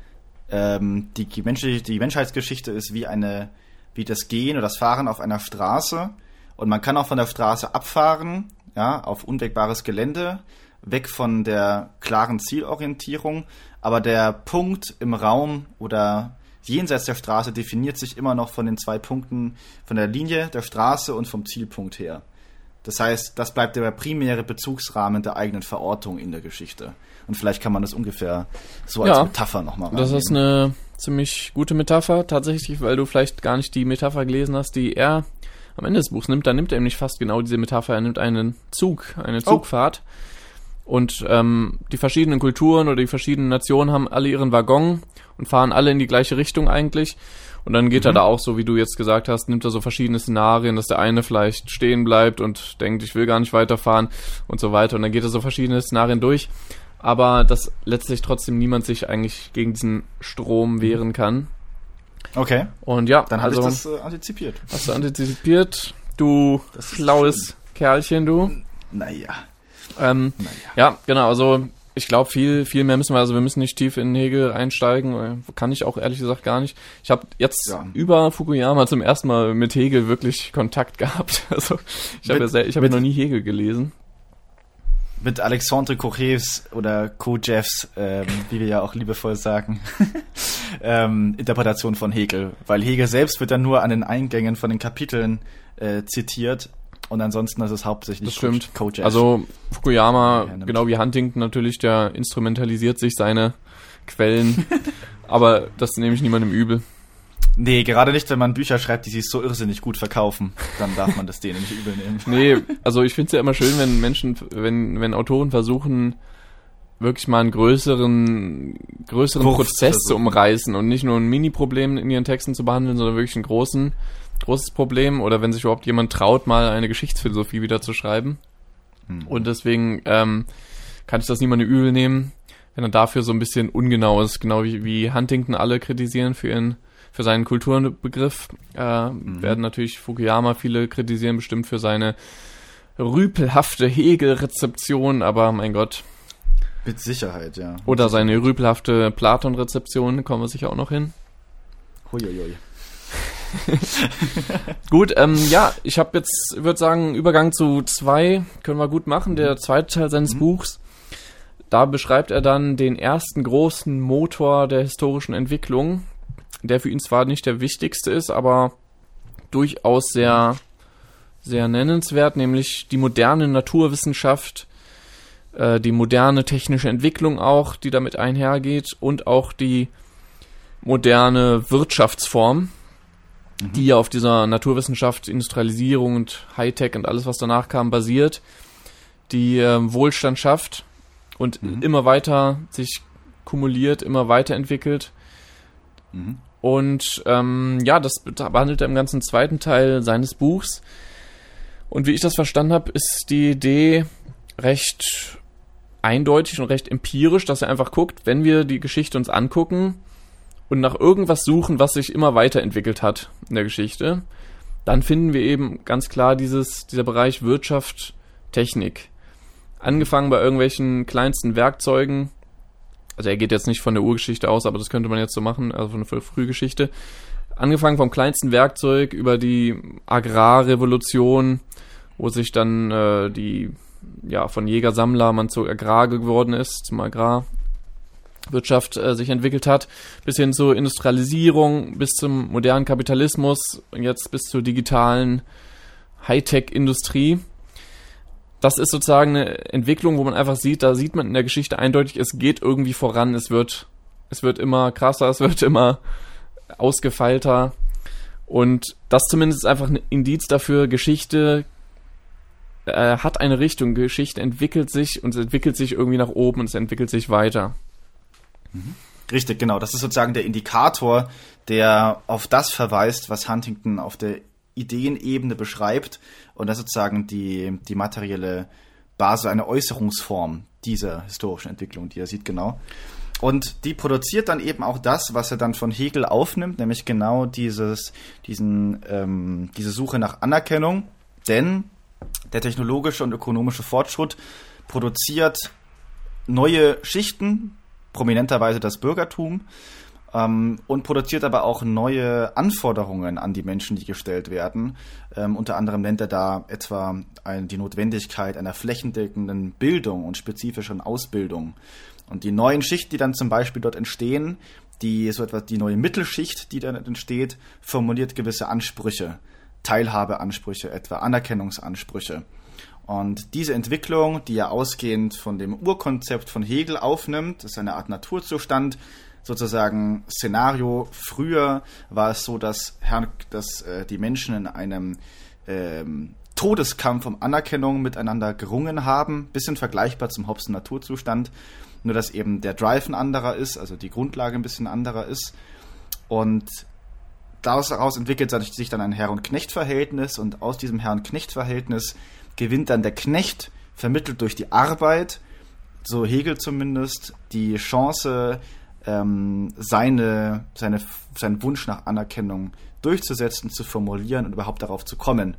Ähm, die, menschliche, die Menschheitsgeschichte ist wie eine, wie das Gehen oder das Fahren auf einer Straße. Und man kann auch von der Straße abfahren, ja, auf unwegbares Gelände, weg von der klaren Zielorientierung. Aber der Punkt im Raum oder jenseits der Straße definiert sich immer noch von den zwei Punkten, von der Linie der Straße und vom Zielpunkt her. Das heißt, das bleibt der primäre Bezugsrahmen der eigenen Verortung in der Geschichte. Und vielleicht kann man das ungefähr so als Ja, Metapher nochmal Das ist eine ziemlich gute Metapher, tatsächlich, weil du vielleicht gar nicht die Metapher gelesen hast, die er am Ende des Buchs nimmt. Da nimmt er nämlich fast genau diese Metapher. Er nimmt einen Zug, eine Zugfahrt. Und ähm, die verschiedenen Kulturen oder die verschiedenen Nationen haben alle ihren Waggon und fahren alle in die gleiche Richtung eigentlich. Und dann geht er da auch so, wie du jetzt gesagt hast, nimmt er so verschiedene Szenarien, dass der eine vielleicht stehen bleibt und denkt, ich will gar nicht weiterfahren und so weiter. Und dann geht er so verschiedene Szenarien durch. Aber dass letztlich trotzdem niemand sich eigentlich gegen diesen Strom wehren kann. Okay, Und ja, dann habe also ich das äh, antizipiert. hast du antizipiert, du schlaues Kerlchen, du. Naja, Ähm, naja. ja, genau, also ich glaube, viel, viel mehr müssen wir, also wir müssen nicht tief in Hegel einsteigen, kann ich auch ehrlich gesagt gar nicht. Ich habe jetzt Ja. über Fukuyama zum ersten Mal mit Hegel wirklich Kontakt gehabt. Also ich habe ja, ich hab mit- noch nie Hegel gelesen. Mit Alexandre Kochevs oder Kojevs, ähm, wie wir ja auch liebevoll sagen, ähm, Interpretation von Hegel. Weil Hegel selbst wird dann nur an den Eingängen von den Kapiteln äh, zitiert und ansonsten ist es hauptsächlich Das stimmt. Ko- Kojev. Also Fukuyama, genau wie Huntington natürlich, der instrumentalisiert sich seine Quellen. aber das nehme ich niemandem übel. nee, gerade nicht, wenn man Bücher schreibt, die sich so irrsinnig gut verkaufen, dann darf man das denen nicht übel nehmen. Nee, also ich finde es ja immer schön, wenn Menschen, wenn, wenn Autoren versuchen, wirklich mal einen größeren, größeren Prozess zu umreißen und nicht nur ein Mini-Problem in ihren Texten zu behandeln, sondern wirklich einen großen, großes Problem oder wenn sich überhaupt jemand traut, mal eine Geschichtsphilosophie wieder zu schreiben. Hm. Und deswegen ähm, kann ich das niemandem übel nehmen, wenn er dafür so ein bisschen ungenau ist, genau wie, wie Huntington alle kritisieren für ihren für seinen Kulturbegriff, äh, werden natürlich Fukuyama viele kritisieren, bestimmt für seine rüpelhafte Hegel-Rezeption, aber mein Gott, Mit Sicherheit, ja. oder seine rüpelhafte Platon-Rezeption, kommen wir sicher auch noch hin. Huiuiui. Gut, ähm, ja, ich habe jetzt, würde sagen, Übergang zu zwei können wir gut machen. Der zweite Teil seines Buchs, da beschreibt er dann den ersten großen Motor der historischen Entwicklung, der für ihn zwar nicht der wichtigste ist, aber durchaus sehr, sehr nennenswert, nämlich die moderne Naturwissenschaft, äh, die moderne technische Entwicklung auch, die damit einhergeht und auch die moderne Wirtschaftsform, die ja auf dieser Naturwissenschaft, Industrialisierung und Hightech und alles, was danach kam, basiert, die ähm, Wohlstand schafft und Mhm. immer weiter sich kumuliert, immer weiterentwickelt. Mhm. Und ähm, ja, das behandelt er im ganzen zweiten Teil seines Buchs. Und wie ich das verstanden habe, ist die Idee recht eindeutig und recht empirisch, dass er einfach guckt, wenn wir die Geschichte uns angucken und nach irgendwas suchen, was sich immer weiterentwickelt hat in der Geschichte, dann finden wir eben ganz klar dieses, dieser Bereich Wirtschaft, Technik. Angefangen bei irgendwelchen kleinsten Werkzeugen, also er geht jetzt nicht von der Urgeschichte aus, aber das könnte man jetzt so machen, also von der Frühgeschichte. Angefangen vom kleinsten Werkzeug über die Agrarrevolution, wo sich dann äh, die, ja, von Jäger-Sammler man zu Agrar geworden ist, zum Agrarwirtschaft äh, sich entwickelt hat, bis hin zur Industrialisierung, bis zum modernen Kapitalismus und jetzt bis zur digitalen Hightech-Industrie das ist sozusagen eine Entwicklung, wo man einfach sieht, da sieht man in der Geschichte eindeutig, es geht irgendwie voran, es wird, es wird immer krasser, es wird immer ausgefeilter. Und das zumindest ist einfach ein Indiz dafür, Geschichte äh, hat eine Richtung, Geschichte entwickelt sich und es entwickelt sich irgendwie nach oben und es entwickelt sich weiter. Richtig, genau. Das ist sozusagen der Indikator, der auf das verweist, was Huntington auf der Ideenebene beschreibt. Und das ist sozusagen die, die materielle Basis, eine Äußerungsform dieser historischen Entwicklung, die er sieht, genau. Und die produziert dann eben auch das, was er dann von Hegel aufnimmt, nämlich genau dieses, diesen, ähm, diese Suche nach Anerkennung. Denn Der technologische und ökonomische Fortschritt produziert neue Schichten, prominenterweise das Bürgertum, ähm, und produziert aber auch neue Anforderungen an die Menschen, die gestellt werden. Ähm, unter anderem nennt er da etwa ein, die Notwendigkeit einer flächendeckenden Bildung und spezifischen Ausbildung. Und die neuen Schichten, die dann zum Beispiel dort entstehen, die so etwas, die neue Mittelschicht, die dann entsteht, formuliert gewisse Ansprüche, Teilhabeansprüche, etwa Anerkennungsansprüche. Und diese Entwicklung, die ja ausgehend von dem Urkonzept von Hegel aufnimmt, ist eine Art Naturzustand, sozusagen Szenario. Früher war es so, dass, dass äh, die Menschen in einem ähm, Todeskampf um Anerkennung miteinander gerungen haben, bisschen vergleichbar zum Hobson Naturzustand, nur dass eben der Drive ein anderer ist, also die Grundlage ein bisschen anderer ist. Und daraus entwickelt sich dann ein Herr- und Knecht-Verhältnis und aus diesem Herr- und Knecht-Verhältnis gewinnt dann der Knecht, vermittelt durch die Arbeit, so Hegel zumindest, die Chance, ähm, seine, seine, seinen Wunsch nach Anerkennung durchzusetzen, zu formulieren und überhaupt darauf zu kommen.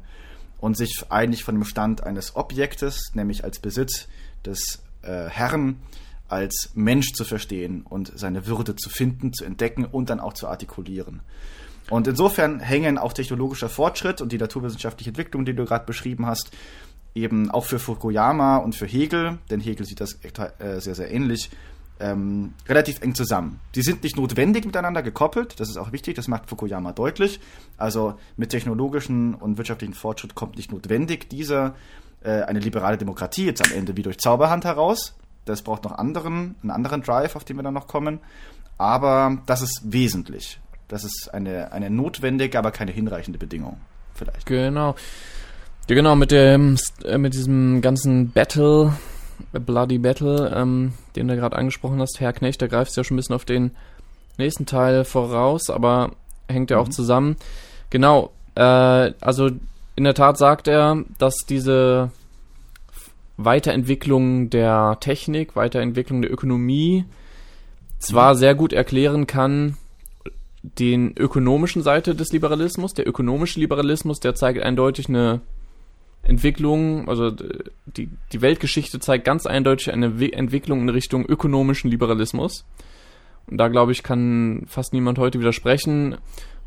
Und sich eigentlich von dem Stand eines Objektes, nämlich als Besitz des äh, Herrn, als Mensch zu verstehen und seine Würde zu finden, zu entdecken und dann auch zu artikulieren. Und insofern hängen auch technologischer Fortschritt und die naturwissenschaftliche Entwicklung, die du gerade beschrieben hast, eben auch für Fukuyama und für Hegel, denn Hegel sieht das äh, sehr, sehr ähnlich, ähm, relativ eng zusammen. Die sind nicht notwendig miteinander gekoppelt, das ist auch wichtig, das macht Fukuyama deutlich. Also mit technologischen und wirtschaftlichen Fortschritt kommt nicht notwendig dieser äh, eine liberale Demokratie jetzt am Ende wie durch Zauberhand heraus. Das braucht noch anderen, einen anderen Drive, auf den wir dann noch kommen. Aber das ist wesentlich. Das ist eine, eine notwendige, aber keine hinreichende Bedingung. Vielleicht. Genau. Ja, genau, mit dem, äh, mit diesem ganzen Battle Bloody Battle, ähm, den du gerade angesprochen hast, Herr Knecht, da greifst ja schon ein bisschen auf den nächsten Teil voraus, aber hängt ja mhm. auch zusammen. Genau, äh, also in der Tat sagt er, dass diese Weiterentwicklung der Technik, Weiterentwicklung der Ökonomie zwar mhm. sehr gut erklären kann, den ökonomischen Seite des Liberalismus. Der ökonomische Liberalismus, der zeigt eindeutig eine Entwicklung, also die, die Weltgeschichte zeigt ganz eindeutig eine We Entwicklung in Richtung ökonomischen Liberalismus. Und da glaube ich, kann fast niemand heute widersprechen,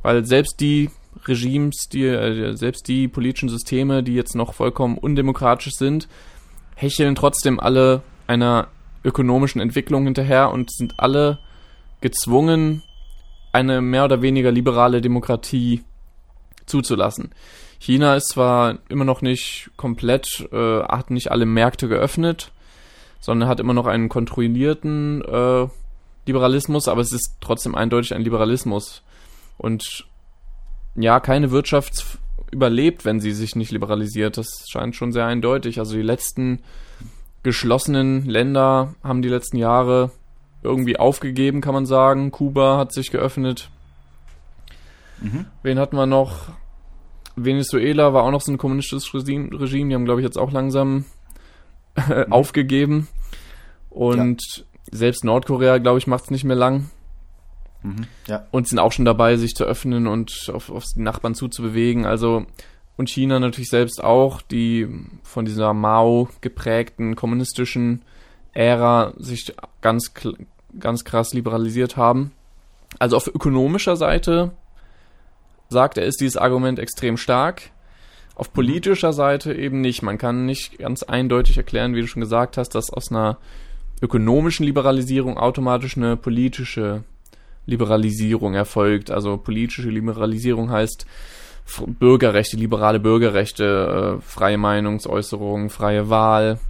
weil selbst die Regimes, die, äh, selbst die politischen Systeme, die jetzt noch vollkommen undemokratisch sind, hecheln trotzdem alle einer ökonomischen Entwicklung hinterher und sind alle gezwungen, eine mehr oder weniger liberale Demokratie zuzulassen. China ist zwar immer noch nicht komplett, äh, hat nicht alle Märkte geöffnet, sondern hat immer noch einen kontrollierten äh, Liberalismus, aber es ist trotzdem eindeutig ein Liberalismus. Und ja, keine Wirtschaft überlebt, wenn sie sich nicht liberalisiert. Das scheint schon sehr eindeutig. Also die letzten geschlossenen Länder haben die letzten Jahre irgendwie aufgegeben, kann man sagen. Kuba hat sich geöffnet. Mhm. Wen hatten wir noch? Venezuela war auch noch so ein kommunistisches Regime, die haben, glaube ich, jetzt auch langsam mhm. aufgegeben. Und ja. selbst Nordkorea, glaube ich, macht es nicht mehr lang. Mhm. Ja. Und sind auch schon dabei, sich zu öffnen und auf, auf die Nachbarn zuzubewegen. Also, und China natürlich selbst auch, die von dieser Mao geprägten kommunistischen Ära sich ganz, ganz krass liberalisiert haben. Also auf ökonomischer Seite sagt er, ist dieses Argument extrem stark. Auf politischer Seite eben nicht. Man kann nicht ganz eindeutig erklären, wie du schon gesagt hast, dass aus einer ökonomischen Liberalisierung automatisch eine politische Liberalisierung erfolgt. Also politische Liberalisierung heißt Bürgerrechte, liberale Bürgerrechte, äh, freie Meinungsäußerung, freie Wahl,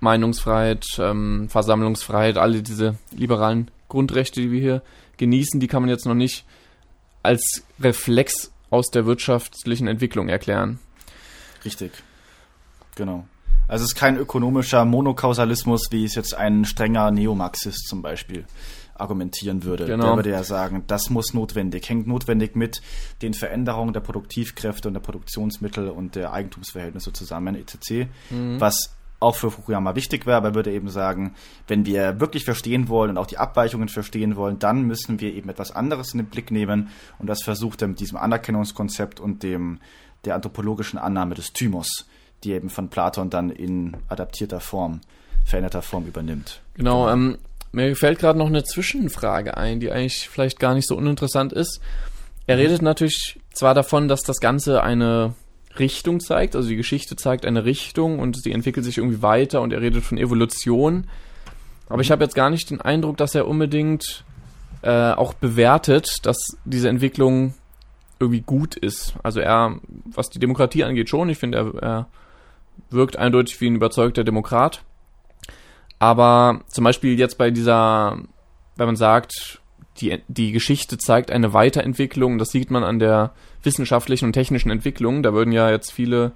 Meinungsfreiheit, ähm, Versammlungsfreiheit, alle diese liberalen Grundrechte, die wir hier genießen, die kann man jetzt noch nicht als Reflex aus der wirtschaftlichen Entwicklung erklären. Richtig. Genau. Also es ist kein ökonomischer Monokausalismus, wie es jetzt ein strenger Neomarxist zum Beispiel argumentieren würde. Genau. Der würde ja sagen, das muss notwendig, hängt notwendig mit den Veränderungen der Produktivkräfte und der Produktionsmittel und der Eigentumsverhältnisse zusammen, etc. Mhm. Was auch für Fukuyama wichtig wäre, aber er würde eben sagen, wenn wir wirklich verstehen wollen und auch die Abweichungen verstehen wollen, dann müssen wir eben etwas anderes in den Blick nehmen und das versucht er mit diesem Anerkennungskonzept und dem der anthropologischen Annahme des Thymos die eben von Platon dann in adaptierter Form, veränderter Form übernimmt. Genau, ähm, mir fällt gerade noch eine Zwischenfrage ein, die eigentlich vielleicht gar nicht so uninteressant ist. Er redet natürlich zwar davon, dass das Ganze eine Richtung zeigt, also die Geschichte zeigt eine Richtung und sie entwickelt sich irgendwie weiter und er redet von Evolution. Aber ich habe jetzt gar nicht den Eindruck, dass er unbedingt äh, auch bewertet, dass diese Entwicklung irgendwie gut ist. Also er, was die Demokratie angeht, schon. Ich finde, er, er wirkt eindeutig wie ein überzeugter Demokrat. Aber zum Beispiel jetzt bei dieser, wenn man sagt, die, die Geschichte zeigt eine Weiterentwicklung, das sieht man an der wissenschaftlichen und technischen Entwicklung. Da würden ja jetzt viele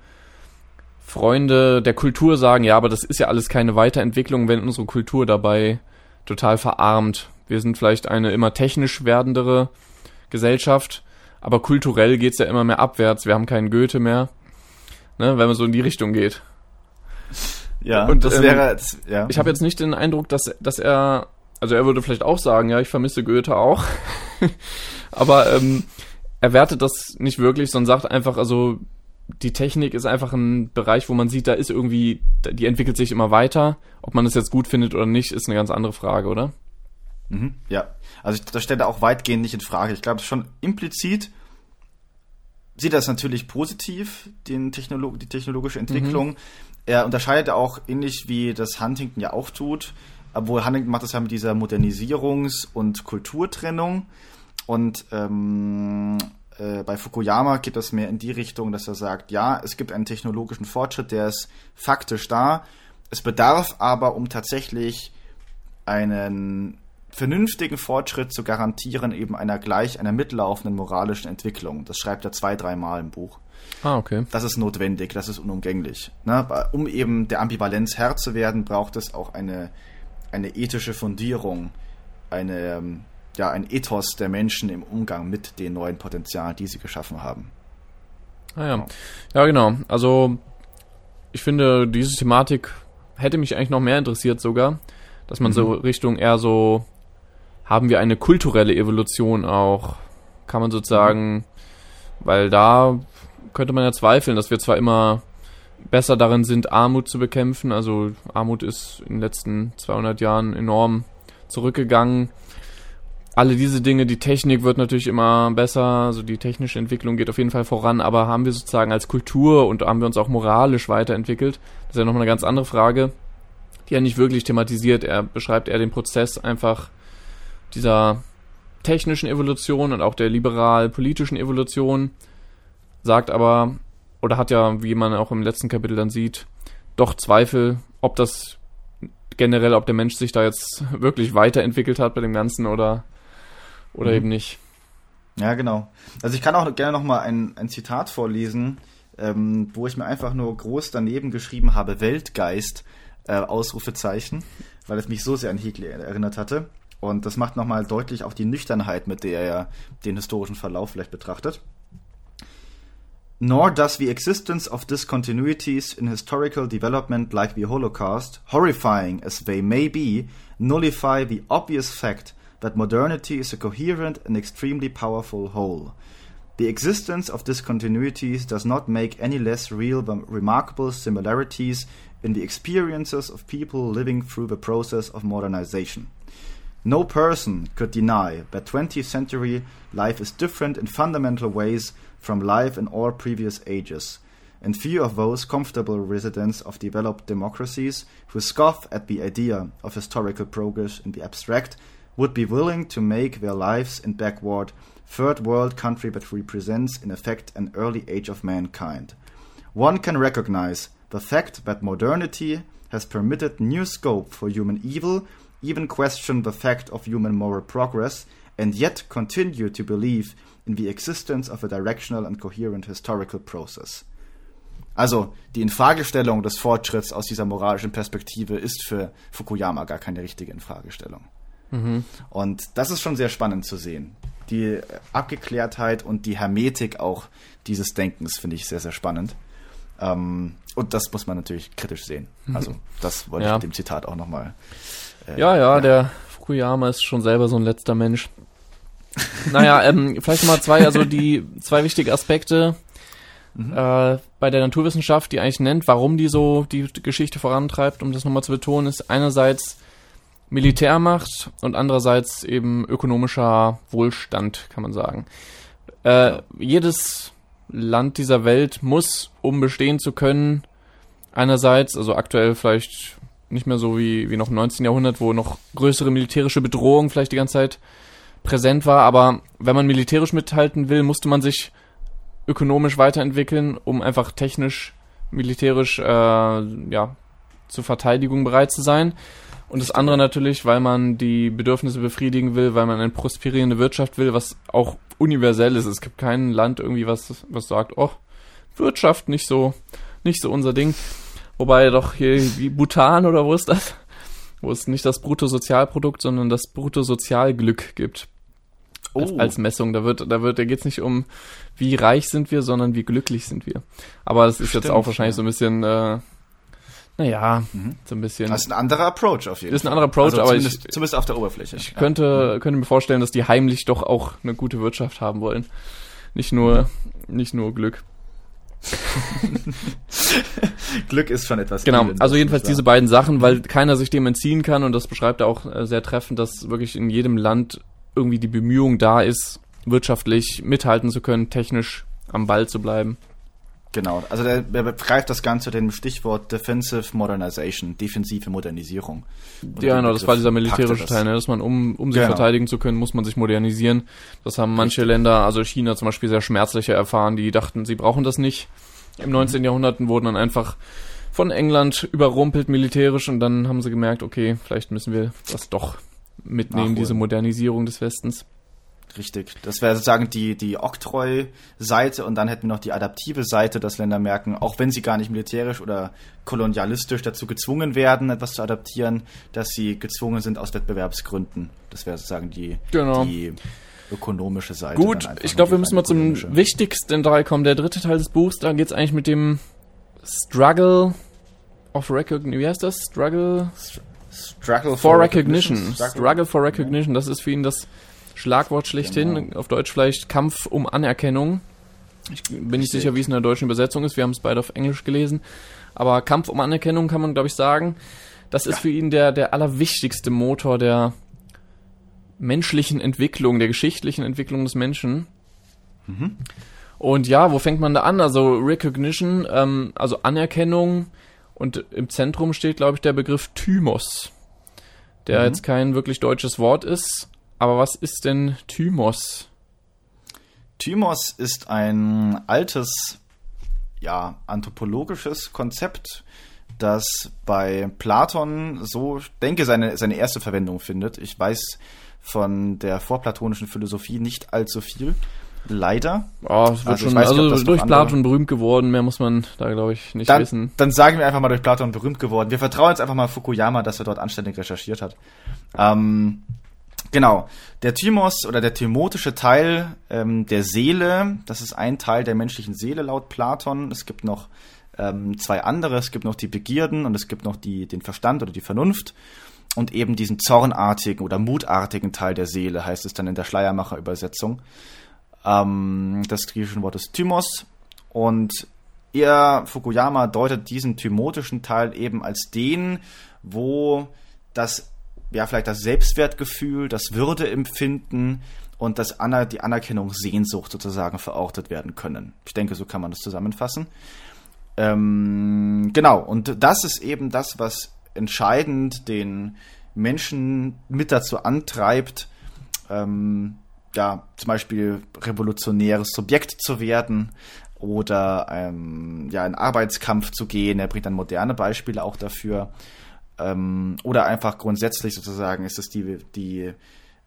Freunde der Kultur sagen, ja, aber das ist ja alles keine Weiterentwicklung, wenn unsere Kultur dabei total verarmt. Wir sind vielleicht eine immer technisch werdendere Gesellschaft, aber kulturell geht's ja immer mehr abwärts. Wir haben keinen Goethe mehr, ne, wenn man so in die Richtung geht. Ja, Und, das ähm, wäre, das, ja. Ich habe jetzt nicht den Eindruck, dass, dass er, also er würde vielleicht auch sagen, ja, ich vermisse Goethe auch, aber ähm, er wertet das nicht wirklich, sondern sagt einfach, also die Technik ist einfach ein Bereich, wo man sieht, da ist irgendwie, die entwickelt sich immer weiter. Ob man das jetzt gut findet oder nicht, ist eine ganz andere Frage, oder? Mhm, ja, also ich, das stellt er auch weitgehend nicht in Frage. Ich glaube schon implizit sieht er es natürlich positiv, den Technolo die technologische Entwicklung. Er unterscheidet auch ähnlich wie das Huntington ja auch tut, obwohl Huntington macht das ja mit dieser Modernisierungs- und Kulturtrennung. Und ähm, äh, bei Fukuyama geht das mehr in die Richtung, dass er sagt, ja, es gibt einen technologischen Fortschritt, der ist faktisch da. Es bedarf aber, um tatsächlich einen vernünftigen Fortschritt zu garantieren, eben einer gleich einer mitlaufenden moralischen Entwicklung. Das schreibt er zwei, dreimal im Buch. Ah, okay. Das ist notwendig, das ist unumgänglich. Ne? Um eben der Ambivalenz Herr zu werden, braucht es auch eine, eine ethische Fundierung, eine, ähm, ja, ein Ethos der Menschen im Umgang mit den neuen Potenzialen, die sie geschaffen haben. Ah ja. Ja, genau. Also ich finde, diese Thematik hätte mich eigentlich noch mehr interessiert sogar, dass man so Richtung eher so haben wir eine kulturelle Evolution auch, kann man sozusagen, weil da könnte man ja zweifeln, dass wir zwar immer besser darin sind, Armut zu bekämpfen, also Armut ist in den letzten 200 Jahren enorm zurückgegangen. Alle diese Dinge, die Technik wird natürlich immer besser, also die technische Entwicklung geht auf jeden Fall voran, aber haben wir sozusagen als Kultur und haben wir uns auch moralisch weiterentwickelt? Das ist ja nochmal eine ganz andere Frage, die er nicht wirklich thematisiert. Er beschreibt eher den Prozess einfach dieser technischen Evolution und auch der liberal-politischen Evolution, sagt aber, oder hat ja, wie man auch im letzten Kapitel dann sieht, doch Zweifel, ob das generell, ob der Mensch sich da jetzt wirklich weiterentwickelt hat bei dem Ganzen oder, oder Mhm. eben nicht. Ja, genau. Also ich kann auch gerne noch mal ein, ein Zitat vorlesen, ähm, wo ich mir einfach nur groß daneben geschrieben habe, Weltgeist, äh, Ausrufezeichen, weil es mich so sehr an Hegel erinnert hatte. Und das macht nochmal deutlich auch die Nüchternheit, mit der er den historischen Verlauf vielleicht betrachtet. Nor does the existence of discontinuities in historical development like the Holocaust, horrifying as they may be, nullify the obvious fact that modernity is a coherent and extremely powerful whole. The existence of discontinuities does not make any less real the remarkable similarities in the experiences of people living through the process of modernization. No person could deny that 20th century life is different in fundamental ways from life in all previous ages, and few of those comfortable residents of developed democracies who scoff at the idea of historical progress in the abstract would be willing to make their lives in backward, third world country that represents in effect an early age of mankind. One can recognize the fact that modernity has permitted new scope for human evil, even question the fact of human moral progress, and yet continue to believe in the existence of a directional and coherent historical process. Also, die Infragestellung des Fortschritts aus dieser moralischen Perspektive ist für Fukuyama gar keine richtige Infragestellung. Und das ist schon sehr spannend zu sehen. Die Abgeklärtheit und die Hermetik auch dieses Denkens finde ich sehr, sehr spannend. Ähm, und das muss man natürlich kritisch sehen. Also, das wollte Ja. ich mit dem Zitat auch nochmal. Äh, Ja, ja, der Fukuyama ist schon selber so ein letzter Mensch. Naja, ähm, vielleicht mal zwei, also die zwei wichtige Aspekte. mhm. äh, bei der Naturwissenschaft, die eigentlich nennt, warum die so die Geschichte vorantreibt, um das nochmal zu betonen, ist einerseits Militärmacht und andererseits eben ökonomischer Wohlstand, kann man sagen. Äh, jedes Land dieser Welt muss, um bestehen zu können, einerseits, also aktuell vielleicht nicht mehr so wie, wie noch im 19. Jahrhundert, wo noch größere militärische Bedrohung vielleicht die ganze Zeit präsent war, aber wenn man militärisch mithalten will, musste man sich ökonomisch weiterentwickeln, um einfach technisch, militärisch äh, ja, zur Verteidigung bereit zu sein. Und das andere natürlich, weil man die Bedürfnisse befriedigen will, weil man eine prosperierende Wirtschaft will, was auch universell ist. Es gibt kein Land irgendwie, was, was sagt, oh, Wirtschaft nicht so, nicht so unser Ding. Wobei doch hier wie Bhutan oder wo ist das? Wo es nicht das Bruttosozialprodukt, sondern das Bruttosozialglück gibt. Oh. Als Messung. Da wird, da wird, da geht's nicht um, wie reich sind wir, sondern wie glücklich sind wir. Aber es ist Stimmt, jetzt auch wahrscheinlich ja. so ein bisschen, äh, naja, mhm. so ein bisschen. Das ist ein anderer Approach auf jeden Fall. Das ist ein anderer Approach, also aber zumindest, ich, zumindest auf der Oberfläche. Ich ja. könnte, könnte mir vorstellen, dass die heimlich doch auch eine gute Wirtschaft haben wollen. Nicht nur, nicht nur Glück. Glück ist schon etwas. Genau, also jedenfalls diese beiden Sachen, weil keiner sich dem entziehen kann und das beschreibt er auch äh, sehr treffend, dass wirklich in jedem Land irgendwie die Bemühung da ist, wirtschaftlich mithalten zu können, technisch am Ball zu bleiben. Genau, also der, der begreift das Ganze dem Stichwort Defensive Modernization, defensive Modernisierung. ja, genau, das war dieser militärische Teil, ne, dass man, um, um sich genau. verteidigen zu können, muss man sich modernisieren. Das haben manche Richtig. Länder, also China zum Beispiel, sehr schmerzlicher erfahren, die dachten, sie brauchen das nicht. Im 19. Mhm. Jahrhundert wurden dann einfach von England überrumpelt militärisch und dann haben sie gemerkt, okay, vielleicht müssen wir das doch mitnehmen, Nachholen. diese Modernisierung des Westens. Richtig. Das wäre sozusagen die, die Oktroi-Seite und dann hätten wir noch die adaptive Seite, dass Länder merken, auch wenn sie gar nicht militärisch oder kolonialistisch dazu gezwungen werden, etwas zu adaptieren, dass sie gezwungen sind aus Wettbewerbsgründen. Das wäre sozusagen die, genau. die ökonomische Seite. Gut, ich glaube, wir müssen mal zum wichtigsten Teil kommen. Der dritte Teil des Buchs, da geht es eigentlich mit dem Struggle of Recognition. Wie heißt das? Struggle? Struggle for, for Recognition. recognition. Struggle for Recognition. Das ist für ihn das Schlagwort schlechthin. Genau. Auf Deutsch vielleicht Kampf um Anerkennung. Ich bin nicht sicher, wie es in der deutschen Übersetzung ist. Wir haben es beide auf Englisch gelesen. Aber Kampf um Anerkennung kann man, glaube ich, sagen. Das ist ja. für ihn der, der allerwichtigste Motor der menschlichen Entwicklung, der geschichtlichen Entwicklung des Menschen. Mhm. Und ja, wo fängt man da an? Also Recognition, ähm, also Anerkennung. Und im Zentrum steht, glaube ich, der Begriff Thymos, der mhm. jetzt kein wirklich deutsches Wort ist. Aber was ist denn Thymos? Thymos ist ein altes, ja, anthropologisches Konzept, das bei Platon so, denke, seine, seine erste Verwendung findet. Ich weiß von der vorplatonischen Philosophie nicht allzu viel. Leider. Oh, es wird also, schon, also nicht, durch Platon berühmt geworden, mehr muss man da, glaube ich, nicht dann, wissen. Dann sagen wir einfach mal durch Platon berühmt geworden. Wir vertrauen jetzt einfach mal Fukuyama, dass er dort anständig recherchiert hat. Ähm, Genau. Der Thymos oder der thymotische Teil ähm, der Seele, das ist ein Teil der menschlichen Seele laut Platon. Es gibt noch ähm, zwei andere. Es gibt noch die Begierden und es gibt noch die, den Verstand oder die Vernunft. Und eben diesen zornartigen oder mutartigen Teil der Seele heißt es dann in der Schleiermacher-Übersetzung ähm, des griechischen Wortes Thymos. Und er, Fukuyama, deutet diesen thymotischen Teil eben als den, wo das ja, vielleicht das Selbstwertgefühl, das Würdeempfinden und das Aner die Anerkennung, Sehnsucht sozusagen verortet werden können. Ich denke, so kann man das zusammenfassen. Ähm, genau, und das ist eben das, was entscheidend den Menschen mit dazu antreibt, ähm, ja, zum Beispiel revolutionäres Subjekt zu werden oder ähm, ja, in Arbeitskampf zu gehen. Er bringt dann moderne Beispiele auch dafür. Ähm, oder einfach grundsätzlich sozusagen ist es die, die,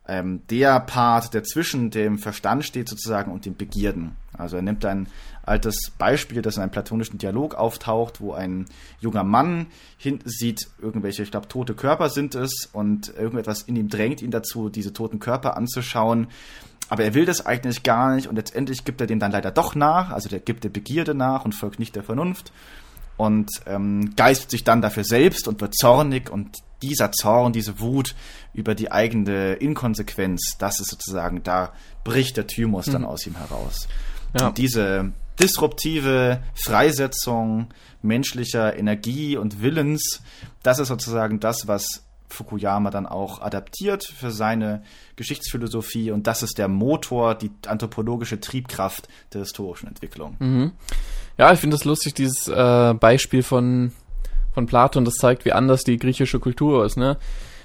ähm, der Part, der zwischen dem Verstand steht sozusagen und den Begierden. Also er nimmt ein altes Beispiel, das in einem platonischen Dialog auftaucht, wo ein junger Mann hin sieht irgendwelche, ich glaube, tote Körper sind es und irgendetwas in ihm drängt ihn dazu, diese toten Körper anzuschauen. Aber er will das eigentlich gar nicht und letztendlich gibt er dem dann leider doch nach, also der gibt der Begierde nach und folgt nicht der Vernunft und ähm, geist sich dann dafür selbst und wird zornig und dieser Zorn, diese Wut über die eigene Inkonsequenz, das ist sozusagen, da bricht der Thymus mhm. dann aus ihm heraus. Ja. Und diese, disruptive Freisetzung menschlicher Energie und Willens. Das ist sozusagen das, was Fukuyama dann auch adaptiert für seine Geschichtsphilosophie und das ist der Motor, die anthropologische Triebkraft der historischen Entwicklung. Mhm. Ja, ich finde das lustig, dieses äh, Beispiel von, von Platon, das zeigt, wie anders die griechische Kultur ist, ne?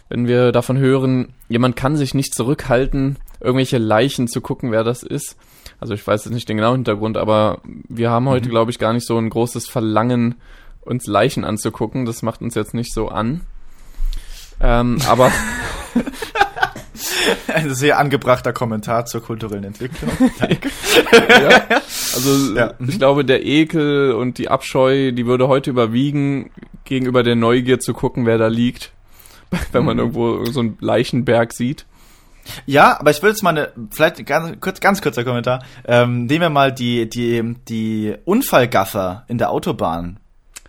Wenn wir davon hören, jemand kann sich nicht zurückhalten, irgendwelche Leichen zu gucken, wer das ist. Also ich weiß jetzt nicht den genauen Hintergrund, aber wir haben heute, mhm. glaube ich, gar nicht so ein großes Verlangen, uns Leichen anzugucken. Das macht uns jetzt nicht so an. Ähm, aber ein sehr angebrachter Kommentar zur kulturellen Entwicklung. Danke. ja, also ja. ich glaube, der Ekel und die Abscheu, die würde heute überwiegen gegenüber der Neugier zu gucken, wer da liegt, wenn man mhm. irgendwo so einen Leichenberg sieht. Ja, aber ich will jetzt mal eine, vielleicht ganz, kurz, ganz kurzer Kommentar. Ähm, nehmen wir mal die, die, die Unfallgaffer in der Autobahn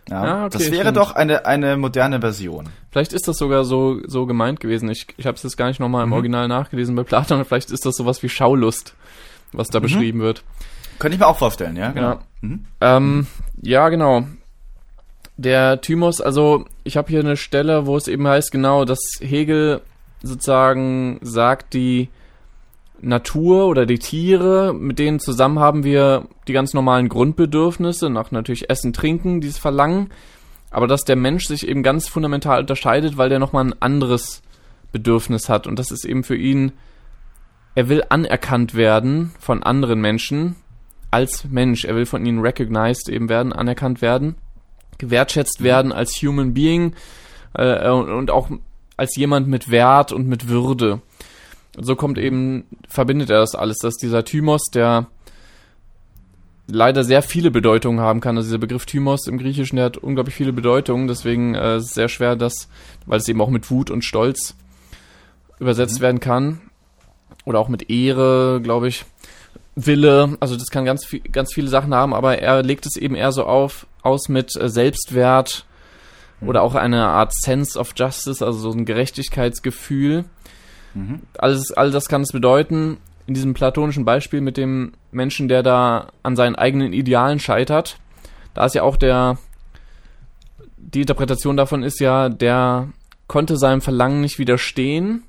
ja, ah, okay, das wäre stimmt. doch eine, eine moderne Version. Vielleicht ist das sogar so, so gemeint gewesen. Ich, ich habe es jetzt gar nicht nochmal im mhm. Original nachgelesen bei Platon. Vielleicht ist das sowas wie Schaulust, was da mhm. beschrieben wird. Könnte ich mir auch vorstellen, ja. Genau. Ja, mhm. ähm, ja genau. Der Thymos, also ich habe hier eine Stelle, wo es eben heißt, genau, dass Hegel sozusagen sagt, die Natur oder die Tiere, mit denen zusammen haben wir die ganz normalen Grundbedürfnisse, nach natürlich Essen, Trinken, dieses Verlangen, aber dass der Mensch sich eben ganz fundamental unterscheidet, weil der nochmal ein anderes Bedürfnis hat und das ist eben für ihn, er will anerkannt werden von anderen Menschen als Mensch, er will von ihnen recognized eben werden, anerkannt werden, gewertschätzt werden als Human Being äh, und auch als jemand mit Wert und mit Würde. Und so kommt eben, verbindet er das alles, dass dieser Thymos, der leider sehr viele Bedeutungen haben kann. Also dieser Begriff Thymos im Griechischen, der hat unglaublich viele Bedeutungen, deswegen äh, ist es sehr schwer, das, weil es eben auch mit Wut und Stolz übersetzt mhm. werden kann. Oder auch mit Ehre, glaube ich. Wille, also das kann ganz, viel, ganz viele Sachen haben, aber er legt es eben eher so auf, aus mit äh, Selbstwert mhm. oder auch eine Art Sense of Justice, also so ein Gerechtigkeitsgefühl. Mhm. Alles, all das kann es bedeuten. In diesem platonischen Beispiel mit dem Menschen, der da an seinen eigenen Idealen scheitert, da ist ja auch der, die Interpretation davon ist ja, der konnte seinem Verlangen nicht widerstehen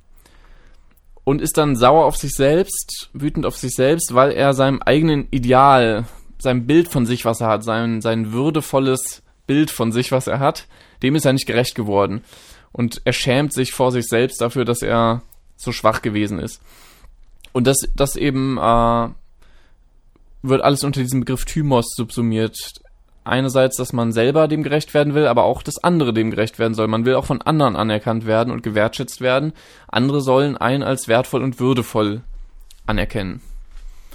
und ist dann sauer auf sich selbst, wütend auf sich selbst, weil er seinem eigenen Ideal, seinem Bild von sich, was er hat, sein, sein würdevolles Bild von sich, was er hat, dem ist er nicht gerecht geworden. Und er schämt sich vor sich selbst dafür, dass er so schwach gewesen ist. Und das, das eben äh, wird alles unter diesem Begriff Thymos subsumiert. Einerseits, dass man selber dem gerecht werden will, aber auch, dass andere dem gerecht werden soll. Man will auch von anderen anerkannt werden und gewertschätzt werden. Andere sollen einen als wertvoll und würdevoll anerkennen.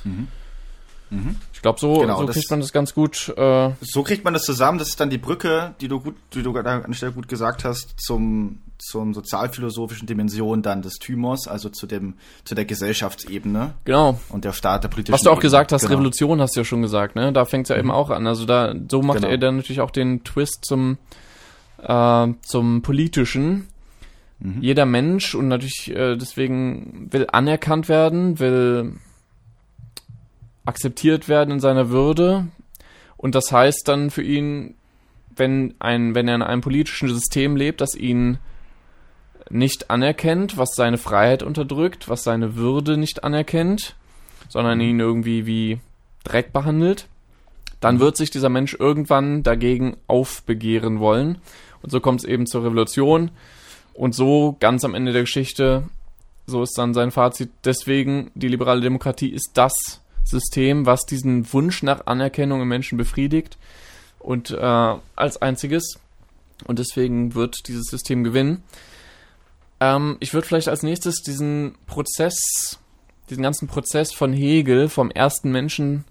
Mhm. Mhm. Ich glaube, so, genau, so kriegt man das ganz gut. Äh so kriegt man das zusammen. Das ist dann die Brücke, die du gut, die du an der Stelle gut gesagt hast, zum zum sozialphilosophischen Dimension dann des Thymos, also zu dem zu der Gesellschaftsebene. Genau. Und der Staat der politischen. Was du auch gesagt hast, genau. Revolution hast du ja schon gesagt, ne? Da fängt es ja mhm. eben auch an. Also da so macht genau. er dann natürlich auch den Twist zum äh, zum politischen. Mhm. Jeder Mensch und natürlich äh, deswegen will anerkannt werden, will akzeptiert werden in seiner Würde. Und das heißt dann für ihn, wenn ein, wenn er in einem politischen System lebt, das ihn nicht anerkennt, was seine Freiheit unterdrückt, was seine Würde nicht anerkennt, sondern ihn irgendwie wie Dreck behandelt, dann wird sich dieser Mensch irgendwann dagegen aufbegehren wollen. Und so kommt es eben zur Revolution. Und so ganz am Ende der Geschichte, so ist dann sein Fazit. Deswegen, die liberale Demokratie ist das System, was diesen Wunsch nach Anerkennung im Menschen befriedigt und äh, als einziges. Und deswegen wird dieses System gewinnen. Ähm, ich würde vielleicht als nächstes diesen Prozess, diesen ganzen Prozess von Hegel, vom ersten Menschen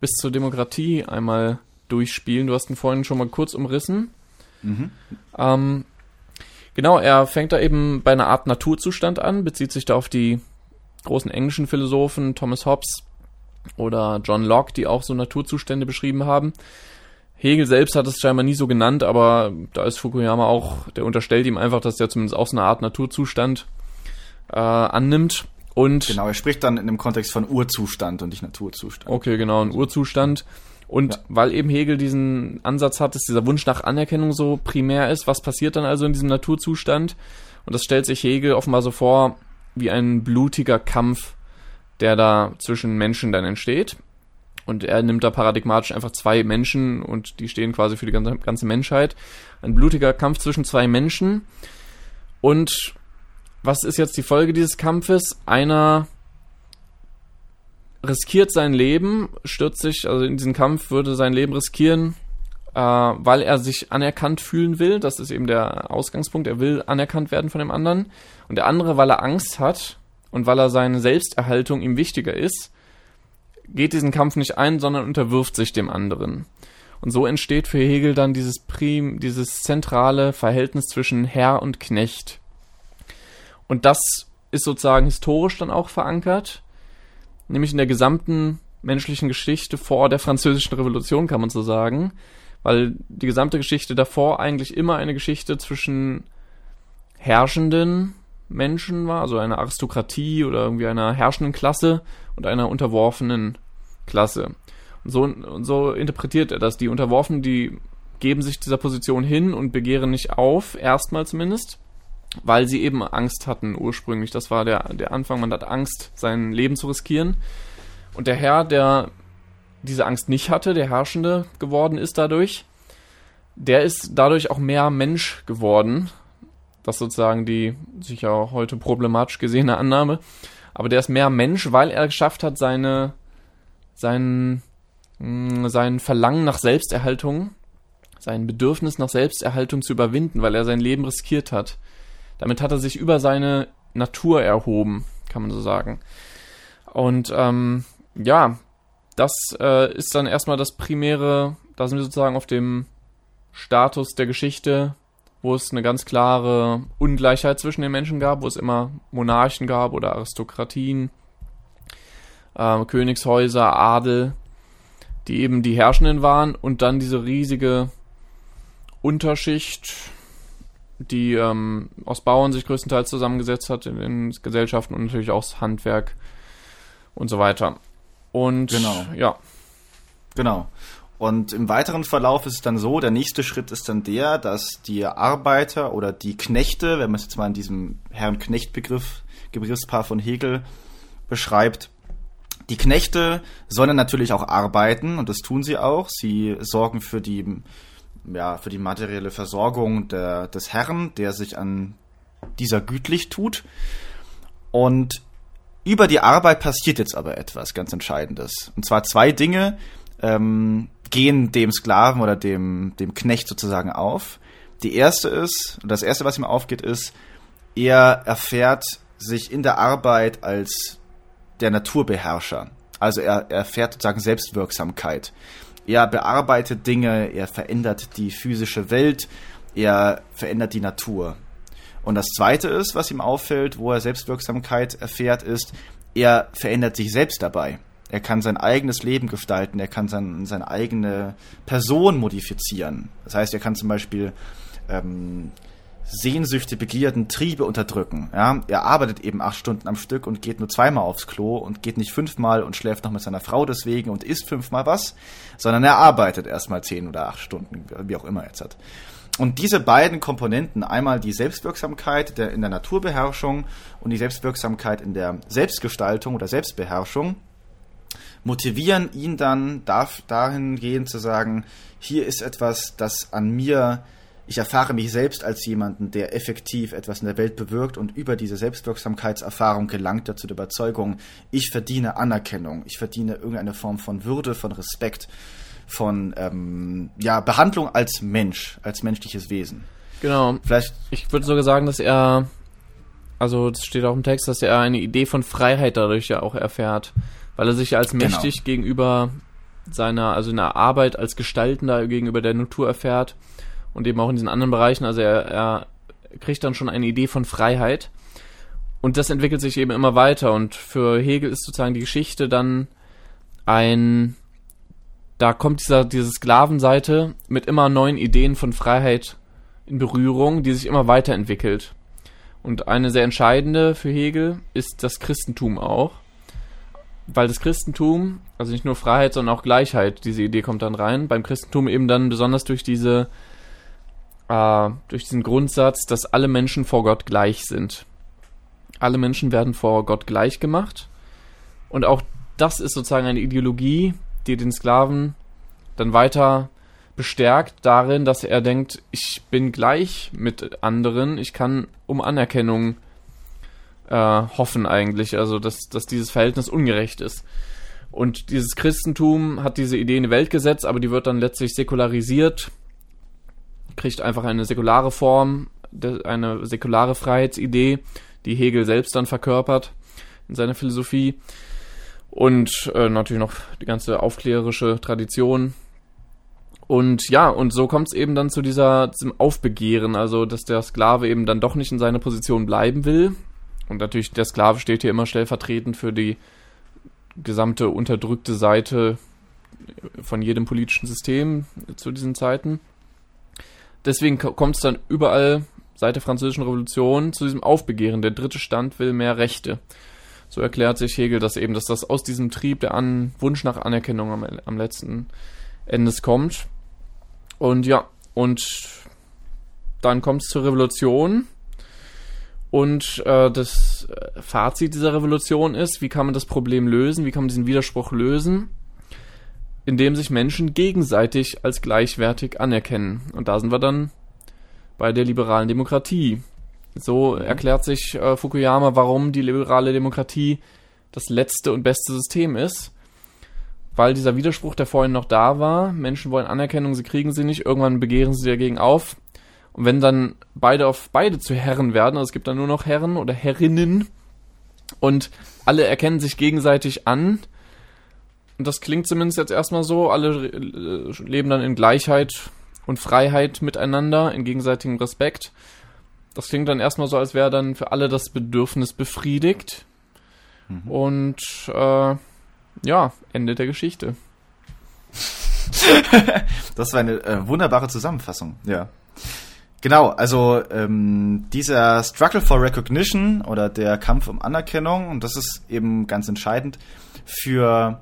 bis zur Demokratie einmal durchspielen. Du hast ihn vorhin schon mal kurz umrissen. Mhm. Ähm, genau, er fängt da eben bei einer Art Naturzustand an, bezieht sich da auf die großen englischen Philosophen Thomas Hobbes oder John Locke, die auch so Naturzustände beschrieben haben. Hegel selbst hat es scheinbar nie so genannt, aber da ist Fukuyama auch, der unterstellt ihm einfach, dass der zumindest auch so eine Art Naturzustand äh, annimmt. Und genau, er spricht dann in dem Kontext von Urzustand und nicht Naturzustand. Okay, genau, ein Urzustand. Und ja. weil eben Hegel diesen Ansatz hat, dass dieser Wunsch nach Anerkennung so primär ist, was passiert dann also in diesem Naturzustand? Und das stellt sich Hegel offenbar so vor wie ein blutiger Kampf, der da zwischen Menschen dann entsteht. Und er nimmt da paradigmatisch einfach zwei Menschen und die stehen quasi für die ganze, ganze Menschheit. Ein blutiger Kampf zwischen zwei Menschen. Und was ist jetzt die Folge dieses Kampfes? Einer riskiert sein Leben, stürzt sich, also in diesen Kampf würde sein Leben riskieren, äh, weil er sich anerkannt fühlen will. Das ist eben der Ausgangspunkt. Er will anerkannt werden von dem anderen. Und der andere, weil er Angst hat und weil er seine Selbsterhaltung ihm wichtiger ist, geht diesen Kampf nicht ein, sondern unterwirft sich dem anderen. Und so entsteht für Hegel dann dieses prim, dieses zentrale Verhältnis zwischen Herr und Knecht. Und das ist sozusagen historisch dann auch verankert nämlich in der gesamten menschlichen Geschichte vor der französischen Revolution, kann man so sagen, weil die gesamte Geschichte davor eigentlich immer eine Geschichte zwischen herrschenden Menschen war, also einer Aristokratie oder irgendwie einer herrschenden Klasse und einer unterworfenen Klasse. Und so, und so interpretiert er das. Die Unterworfenen, die geben sich dieser Position hin und begehren nicht auf, erstmal zumindest, weil sie eben Angst hatten ursprünglich. Das war der, der Anfang. Man hat Angst, sein Leben zu riskieren. Und der Herr, der diese Angst nicht hatte, der Herrschende geworden ist dadurch, der ist dadurch auch mehr Mensch geworden. Das ist sozusagen die sicher heute problematisch gesehene Annahme. Aber der ist mehr Mensch, weil er geschafft hat, seine, sein, mm, sein Verlangen nach Selbsterhaltung, sein Bedürfnis nach Selbsterhaltung zu überwinden, weil er sein Leben riskiert hat. Damit hat er sich über seine Natur erhoben, kann man so sagen. Und ähm, ja, das äh, ist dann erstmal das primäre, da sind wir sozusagen auf dem Status der Geschichte, wo es eine ganz klare Ungleichheit zwischen den Menschen gab, wo es immer Monarchen gab oder Aristokratien, äh, Königshäuser, Adel, die eben die Herrschenden waren und dann diese riesige Unterschicht, die ähm, aus Bauern sich größtenteils zusammengesetzt hat in den Gesellschaften und natürlich auch das Handwerk und so weiter. Und genau. ja. Genau. Und im weiteren Verlauf ist es dann so, der nächste Schritt ist dann der, dass die Arbeiter oder die Knechte, wenn man es jetzt mal in diesem Herren-Knecht-Begriff, Begriffspaar von Hegel beschreibt, die Knechte sollen natürlich auch arbeiten und das tun sie auch. Sie sorgen für die ja, für die materielle Versorgung der, des Herrn, der sich an dieser gütlich tut. Und über die Arbeit passiert jetzt aber etwas ganz Entscheidendes. Und zwar zwei Dinge ähm, gehen dem Sklaven oder dem, dem Knecht sozusagen auf. Die erste ist, das erste, was ihm aufgeht, ist, er erfährt sich in der Arbeit als der Naturbeherrscher. Also er, er erfährt sozusagen Selbstwirksamkeit. Er bearbeitet Dinge, er verändert die physische Welt, er verändert die Natur. Und das Zweite ist, was ihm auffällt, wo er Selbstwirksamkeit erfährt, ist, er verändert sich selbst dabei. Er kann sein eigenes Leben gestalten, er kann sein, seine eigene Person modifizieren. Das heißt, er kann zum Beispiel ähm, Sehnsüchte, Begierden, Triebe unterdrücken. Ja? Er arbeitet eben acht Stunden am Stück und geht nur zweimal aufs Klo und geht nicht fünfmal und schläft noch mit seiner Frau deswegen und isst fünfmal was, sondern er arbeitet erstmal zehn oder acht Stunden, wie auch immer er jetzt hat. Und diese beiden Komponenten, einmal die Selbstwirksamkeit der, in der Naturbeherrschung und die Selbstwirksamkeit in der Selbstgestaltung oder Selbstbeherrschung, motivieren ihn dann darf, dahingehend zu sagen, hier ist etwas, das an mir ich erfahre mich selbst als jemanden, der effektiv etwas in der Welt bewirkt und über diese Selbstwirksamkeitserfahrung gelangt er zu der Überzeugung, ich verdiene Anerkennung, ich verdiene irgendeine Form von Würde, von Respekt, von ähm, ja, Behandlung als Mensch, als menschliches Wesen. Genau. Vielleicht. Ich würde sogar sagen, dass er, also das steht auch im Text, dass er eine Idee von Freiheit dadurch ja auch erfährt, weil er sich ja als genau. mächtig genau. gegenüber seiner, also in der Arbeit als Gestaltender gegenüber der Natur erfährt und eben auch in diesen anderen Bereichen. Also er, er kriegt dann schon eine Idee von Freiheit. Und das entwickelt sich eben immer weiter. Und für Hegel ist sozusagen die Geschichte dann ein, da kommt dieser, diese Sklavenseite mit immer neuen Ideen von Freiheit in Berührung, die sich immer weiterentwickelt. Und eine sehr entscheidende für Hegel ist das Christentum auch. Weil das Christentum, also nicht nur Freiheit, sondern auch Gleichheit, diese Idee kommt dann rein. Beim Christentum eben dann besonders durch diese, äh, durch diesen Grundsatz, dass alle Menschen vor Gott gleich sind. Alle Menschen werden vor Gott gleich gemacht. Und auch das ist sozusagen eine Ideologie, die den Sklaven dann weiter bestärkt darin, dass er denkt, ich bin gleich mit anderen, ich kann um Anerkennung äh, hoffen eigentlich, also dass, dass dieses Verhältnis ungerecht ist. Und dieses Christentum hat diese Idee in die Welt gesetzt, aber die wird dann letztlich säkularisiert, kriegt einfach eine säkulare Form, eine säkulare Freiheitsidee, die Hegel selbst dann verkörpert in seiner Philosophie. Und äh, natürlich noch die ganze aufklärerische Tradition. Und ja, und so kommt es eben dann zu dieser, diesem Aufbegehren, also dass der Sklave eben dann doch nicht in seiner Position bleiben will, und natürlich, der Sklave steht hier immer stellvertretend für die gesamte unterdrückte Seite von jedem politischen System zu diesen Zeiten. Deswegen kommt es dann überall seit der Französischen Revolution zu diesem Aufbegehren. Der dritte Stand will mehr Rechte. So erklärt sich Hegel das eben, dass das aus diesem Trieb, der An Wunsch nach Anerkennung am, am letzten Endes kommt. Und ja, und dann kommt es zur Revolution und äh, das äh, Fazit dieser Revolution ist, wie kann man das Problem lösen, wie kann man diesen Widerspruch lösen, indem sich Menschen gegenseitig als gleichwertig anerkennen. Und da sind wir dann bei der liberalen Demokratie. So erklärt sich äh, Fukuyama, warum die liberale Demokratie das letzte und beste System ist. Weil dieser Widerspruch, der vorhin noch da war, Menschen wollen Anerkennung, sie kriegen sie nicht, irgendwann begehren sie dagegen auf, und wenn dann beide auf beide zu Herren werden, also es gibt dann nur noch Herren oder Herrinnen und alle erkennen sich gegenseitig an, und das klingt zumindest jetzt erstmal so, alle äh, leben dann in Gleichheit und Freiheit miteinander, in gegenseitigem Respekt. Das klingt dann erstmal so, als wäre dann für alle das Bedürfnis befriedigt. Mhm. Und äh, ja, Ende der Geschichte. das war eine äh, wunderbare Zusammenfassung, ja. Genau, also ähm, dieser Struggle for Recognition oder der Kampf um Anerkennung, und das ist eben ganz entscheidend, für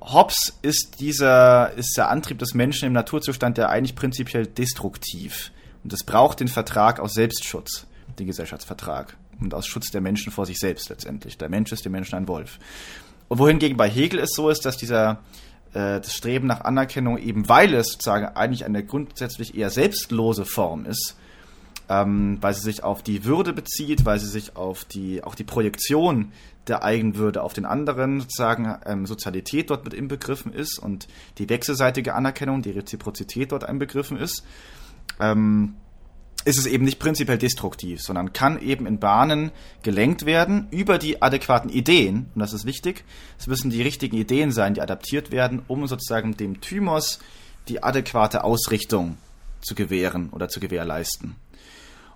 Hobbes ist dieser, ist der Antrieb des Menschen im Naturzustand ja eigentlich prinzipiell destruktiv. Und es braucht den Vertrag aus Selbstschutz, den Gesellschaftsvertrag. Und aus Schutz der Menschen vor sich selbst letztendlich. Der Mensch ist dem Menschen ein Wolf. Und wohingegen bei Hegel es so ist, dass dieser äh, das Streben nach Anerkennung, eben weil es sozusagen eigentlich eine grundsätzlich eher selbstlose Form ist, ähm, weil sie sich auf die Würde bezieht, weil sie sich auf die, auch die Projektion der Eigenwürde auf den anderen sozusagen ähm, Sozialität dort mit inbegriffen ist und die wechselseitige Anerkennung, die Reziprozität dort einbegriffen ist. Ähm, ist es eben nicht prinzipiell destruktiv, sondern kann eben in Bahnen gelenkt werden über die adäquaten Ideen. Und das ist wichtig. Es müssen die richtigen Ideen sein, die adaptiert werden, um sozusagen dem Thymos die adäquate Ausrichtung zu gewähren oder zu gewährleisten.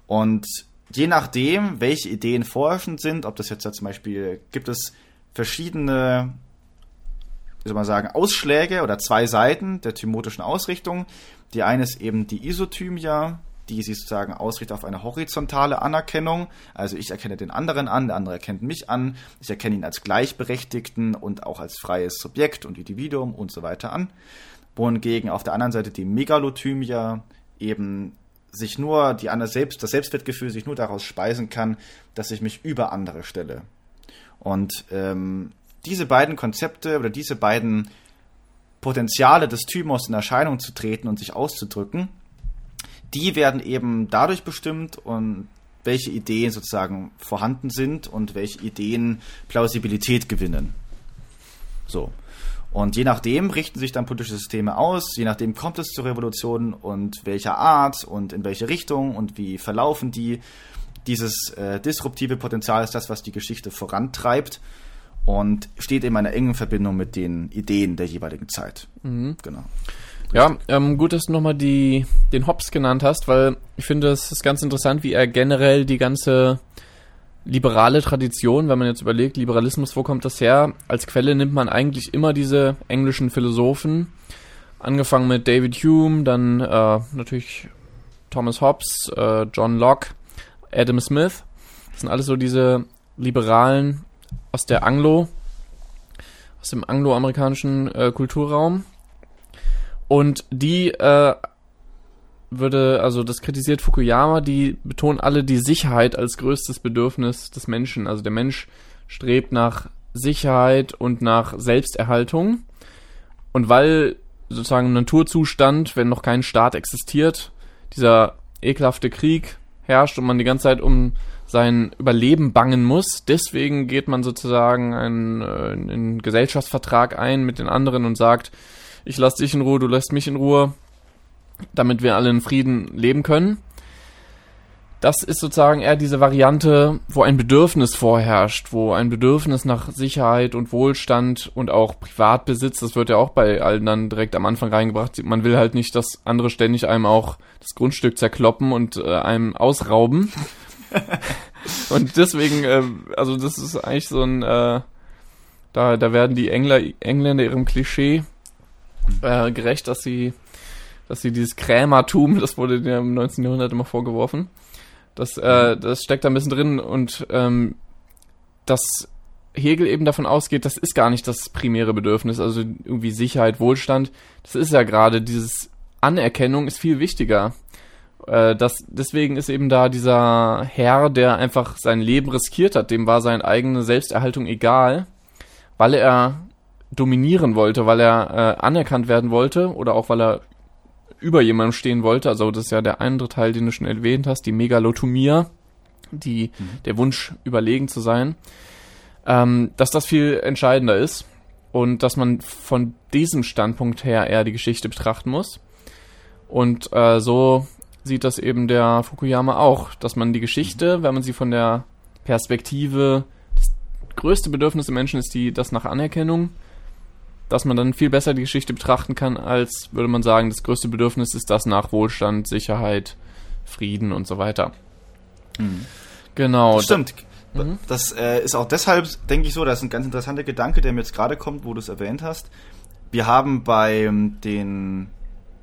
Und je nachdem, welche Ideen vorherrschend sind, ob das jetzt zum Beispiel gibt es verschiedene, wie soll man sagen, Ausschläge oder zwei Seiten der thymotischen Ausrichtung. Die eine ist eben die Isothymia, die sich sozusagen ausrichtet auf eine horizontale Anerkennung. Also ich erkenne den anderen an, der andere erkennt mich an, ich erkenne ihn als Gleichberechtigten und auch als freies Subjekt und Individuum und so weiter an. Wohingegen auf der anderen Seite die Megalothymia eben sich nur, die Selbst, das Selbstwertgefühl sich nur daraus speisen kann, dass ich mich über andere stelle. Und ähm, diese beiden Konzepte oder diese beiden Potenziale des Thymos in Erscheinung zu treten und sich auszudrücken, die werden eben dadurch bestimmt und welche Ideen sozusagen vorhanden sind und welche Ideen Plausibilität gewinnen. So. Und je nachdem richten sich dann politische Systeme aus, je nachdem kommt es zur Revolution und welcher Art und in welche Richtung und wie verlaufen die. Dieses äh, disruptive Potenzial ist das, was die Geschichte vorantreibt und steht in einer engen Verbindung mit den Ideen der jeweiligen Zeit. Mhm. Genau. Ja, ähm, gut, dass du nochmal den Hobbes genannt hast, weil ich finde, es ist ganz interessant, wie er generell die ganze liberale Tradition, wenn man jetzt überlegt, Liberalismus, wo kommt das her? Als Quelle nimmt man eigentlich immer diese englischen Philosophen, angefangen mit David Hume, dann äh, natürlich Thomas Hobbes, äh, John Locke, Adam Smith. Das sind alles so diese Liberalen aus der Anglo- aus dem angloamerikanischen äh, Kulturraum. Und die äh, würde, also das kritisiert Fukuyama, die betonen alle die Sicherheit als größtes Bedürfnis des Menschen. Also der Mensch strebt nach Sicherheit und nach Selbsterhaltung. Und weil sozusagen ein Naturzustand, wenn noch kein Staat existiert, dieser ekelhafte Krieg herrscht und man die ganze Zeit um sein Überleben bangen muss. Deswegen geht man sozusagen einen, äh, einen Gesellschaftsvertrag ein mit den anderen und sagt, ich lasse dich in Ruhe, du lässt mich in Ruhe, damit wir alle in Frieden leben können. Das ist sozusagen eher diese Variante, wo ein Bedürfnis vorherrscht, wo ein Bedürfnis nach Sicherheit und Wohlstand und auch Privatbesitz, das wird ja auch bei allen dann direkt am Anfang reingebracht. Man will halt nicht, dass andere ständig einem auch das Grundstück zerkloppen und äh, einem ausrauben. und deswegen, äh, also das ist eigentlich so ein, äh, da, da werden die Engler, Engländer ihrem Klischee äh, gerecht, dass sie, dass sie dieses Krämertum, das wurde ja im 19. Jahrhundert immer vorgeworfen, das, äh, das steckt da ein bisschen drin und ähm, dass Hegel eben davon ausgeht, das ist gar nicht das primäre Bedürfnis, also irgendwie Sicherheit, Wohlstand. Das ist ja gerade dieses Anerkennung ist viel wichtiger. Äh, das, deswegen ist eben da dieser Herr, der einfach sein Leben riskiert hat, dem war seine eigene Selbsterhaltung egal, weil er dominieren wollte, weil er äh, anerkannt werden wollte oder auch weil er über jemandem stehen wollte. Also das ist ja der andere Teil, den du schon erwähnt hast, die Megalotomia, die, mhm. der Wunsch, überlegen zu sein. Ähm, dass das viel entscheidender ist und dass man von diesem Standpunkt her eher die Geschichte betrachten muss. Und äh, so sieht das eben der Fukuyama auch, dass man die Geschichte, wenn man sie von der Perspektive, das größte Bedürfnis des Menschen ist die, das nach Anerkennung, dass man dann viel besser die Geschichte betrachten kann, als würde man sagen, das größte Bedürfnis ist das nach Wohlstand, Sicherheit, Frieden und so weiter. Mhm. Genau. Das stimmt. Mhm. Das äh, ist auch deshalb, denke ich so, das ist ein ganz interessanter Gedanke, der mir jetzt gerade kommt, wo du es erwähnt hast. Wir haben bei den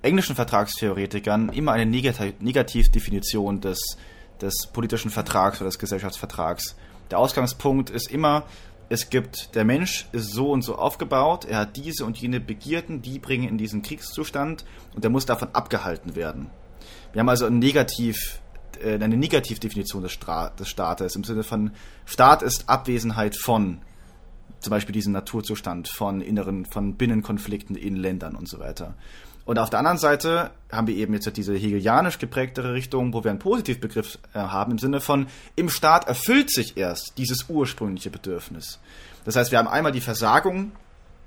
englischen Vertragstheoretikern immer eine Negativ Negativdefinition des, des politischen Vertrags oder des Gesellschaftsvertrags. Der Ausgangspunkt ist immer, es gibt, der Mensch ist so und so aufgebaut, er hat diese und jene Begierden, die bringen in diesen Kriegszustand und er muss davon abgehalten werden. Wir haben also ein Negativ, äh, eine Negativdefinition des, Stra des Staates im Sinne von Staat ist Abwesenheit von zum Beispiel diesem Naturzustand, von inneren, von Binnenkonflikten in Ländern und so weiter. Und auf der anderen Seite haben wir eben jetzt diese hegelianisch geprägtere Richtung, wo wir einen Positivbegriff äh, haben im Sinne von, im Staat erfüllt sich erst dieses ursprüngliche Bedürfnis. Das heißt, wir haben einmal die Versagung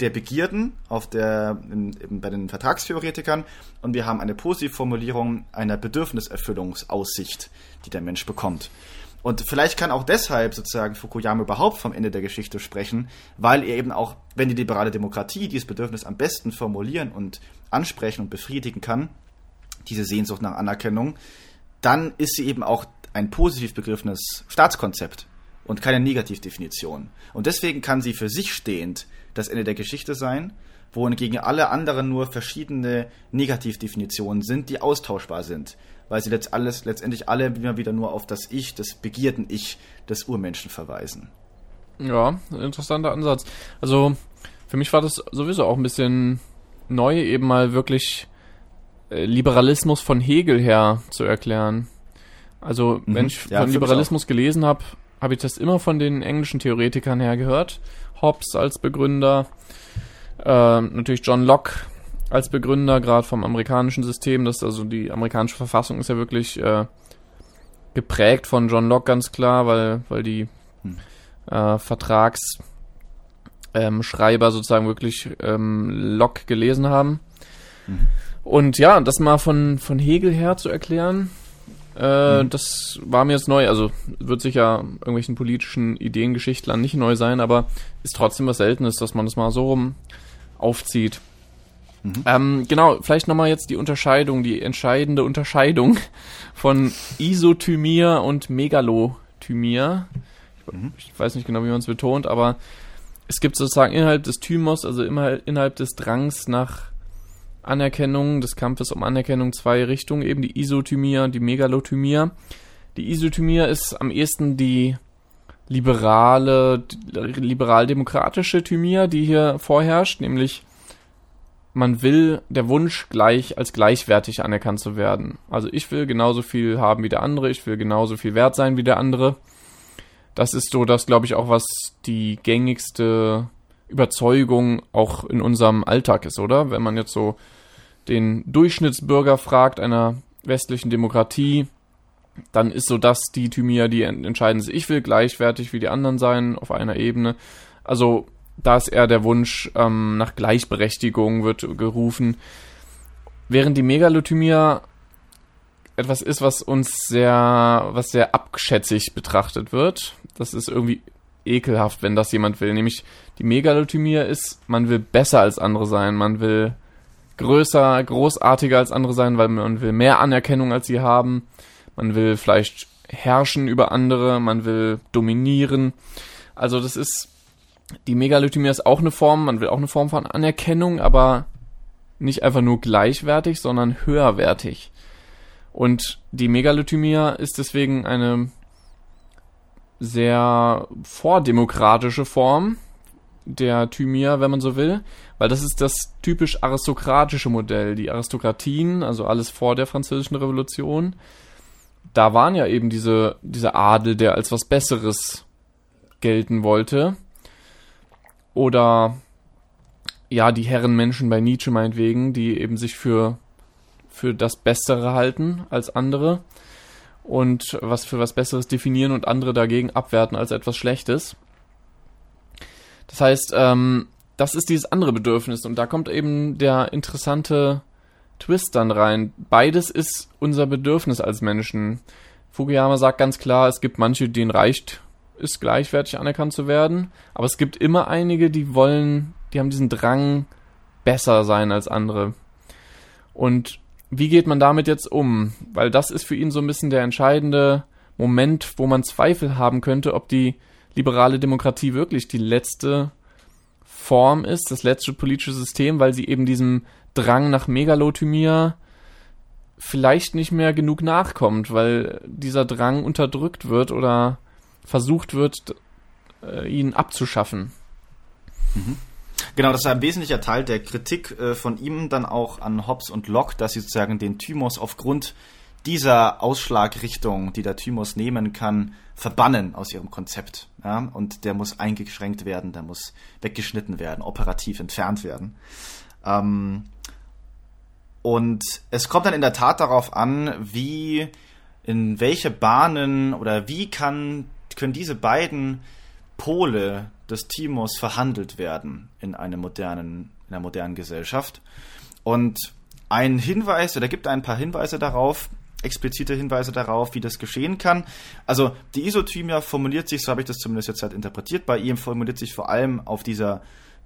der Begierden auf der, in, bei den Vertragstheoretikern und wir haben eine Positivformulierung einer Bedürfniserfüllungsaussicht, die der Mensch bekommt. Und vielleicht kann auch deshalb sozusagen Fukuyama überhaupt vom Ende der Geschichte sprechen, weil er eben auch, wenn die liberale Demokratie dieses Bedürfnis am besten formulieren und ansprechen und befriedigen kann, diese Sehnsucht nach Anerkennung, dann ist sie eben auch ein positiv begriffenes Staatskonzept und keine Negativdefinition. Und deswegen kann sie für sich stehend das Ende der Geschichte sein, wohingegen alle anderen nur verschiedene Negativdefinitionen sind, die austauschbar sind weil sie letzt alles, letztendlich alle immer wieder nur auf das Ich, das begierten Ich des Urmenschen verweisen. Ja, interessanter Ansatz. Also für mich war das sowieso auch ein bisschen neu, eben mal wirklich äh, Liberalismus von Hegel her zu erklären. Also mhm. wenn ich ja, von Liberalismus gelesen habe, habe ich das immer von den englischen Theoretikern her gehört. Hobbes als Begründer, äh, natürlich John Locke als Begründer, gerade vom amerikanischen System. Das also die amerikanische Verfassung ist ja wirklich äh, geprägt von John Locke ganz klar, weil, weil die hm. äh, Vertragsschreiber ähm, sozusagen wirklich ähm, Locke gelesen haben. Mhm. Und ja, das mal von, von Hegel her zu erklären, äh, mhm. das war mir jetzt neu. Also wird sicher irgendwelchen politischen Ideengeschichtlern nicht neu sein, aber ist trotzdem was Seltenes, dass man das mal so rum aufzieht. Mhm. Ähm, genau, vielleicht nochmal jetzt die Unterscheidung, die entscheidende Unterscheidung von Isothymia und Megalothymia. Mhm. Ich weiß nicht genau, wie man es betont, aber es gibt sozusagen innerhalb des Thymos, also immer innerhalb des Drangs nach Anerkennung, des Kampfes um Anerkennung zwei Richtungen, eben die Isothymia und die Megalothymia. Die Isothymia ist am ehesten die liberale, liberal-demokratische Thymia, die hier vorherrscht, nämlich man will der Wunsch gleich als gleichwertig anerkannt zu werden. Also ich will genauso viel haben wie der andere, ich will genauso viel wert sein wie der andere. Das ist so das, glaube ich, auch was die gängigste Überzeugung auch in unserem Alltag ist, oder? Wenn man jetzt so den Durchschnittsbürger fragt einer westlichen Demokratie, dann ist so das die Thymia, die entscheidend ist. Ich will gleichwertig wie die anderen sein, auf einer Ebene. Also da ist eher der Wunsch ähm, nach Gleichberechtigung wird gerufen. Während die Megalothymia etwas ist, was uns sehr, was sehr abschätzig betrachtet wird. Das ist irgendwie ekelhaft, wenn das jemand will. Nämlich die Megalothymia ist, man will besser als andere sein, man will größer, großartiger als andere sein, weil man will mehr Anerkennung als sie haben. Man will vielleicht herrschen über andere, man will dominieren. Also das ist die Megalothymia ist auch eine Form, man will auch eine Form von Anerkennung, aber nicht einfach nur gleichwertig, sondern höherwertig. Und die Megalothymia ist deswegen eine sehr vordemokratische Form der Thymia, wenn man so will, weil das ist das typisch aristokratische Modell. Die Aristokratien, also alles vor der französischen Revolution, da waren ja eben diese, dieser Adel, der als was Besseres gelten wollte oder ja, die Herrenmenschen bei Nietzsche meinetwegen, die eben sich für, für das Bessere halten als andere und was für was Besseres definieren und andere dagegen abwerten als etwas Schlechtes. Das heißt, ähm, das ist dieses andere Bedürfnis und da kommt eben der interessante Twist dann rein. Beides ist unser Bedürfnis als Menschen. Fukuyama sagt ganz klar, es gibt manche, denen reicht ist gleichwertig anerkannt zu werden. Aber es gibt immer einige, die wollen, die haben diesen Drang, besser sein als andere. Und wie geht man damit jetzt um? Weil das ist für ihn so ein bisschen der entscheidende Moment, wo man Zweifel haben könnte, ob die liberale Demokratie wirklich die letzte Form ist, das letzte politische System, weil sie eben diesem Drang nach Megalothymia vielleicht nicht mehr genug nachkommt, weil dieser Drang unterdrückt wird oder versucht wird, äh, ihn abzuschaffen. Mhm. Genau, das ist ein wesentlicher Teil der Kritik äh, von ihm dann auch an Hobbes und Locke, dass sie sozusagen den Thymus aufgrund dieser Ausschlagrichtung, die der Thymus nehmen kann, verbannen aus ihrem Konzept. Ja? Und der muss eingeschränkt werden, der muss weggeschnitten werden, operativ entfernt werden. Ähm, und es kommt dann in der Tat darauf an, wie, in welche Bahnen oder wie kann können diese beiden Pole des Timos verhandelt werden in einer modernen, in einer modernen Gesellschaft. Und ein Hinweis, oder gibt ein paar Hinweise darauf, explizite Hinweise darauf, wie das geschehen kann. Also die Isothymia formuliert sich, so habe ich das zumindest jetzt halt interpretiert, bei ihm formuliert sich vor allem auf dieser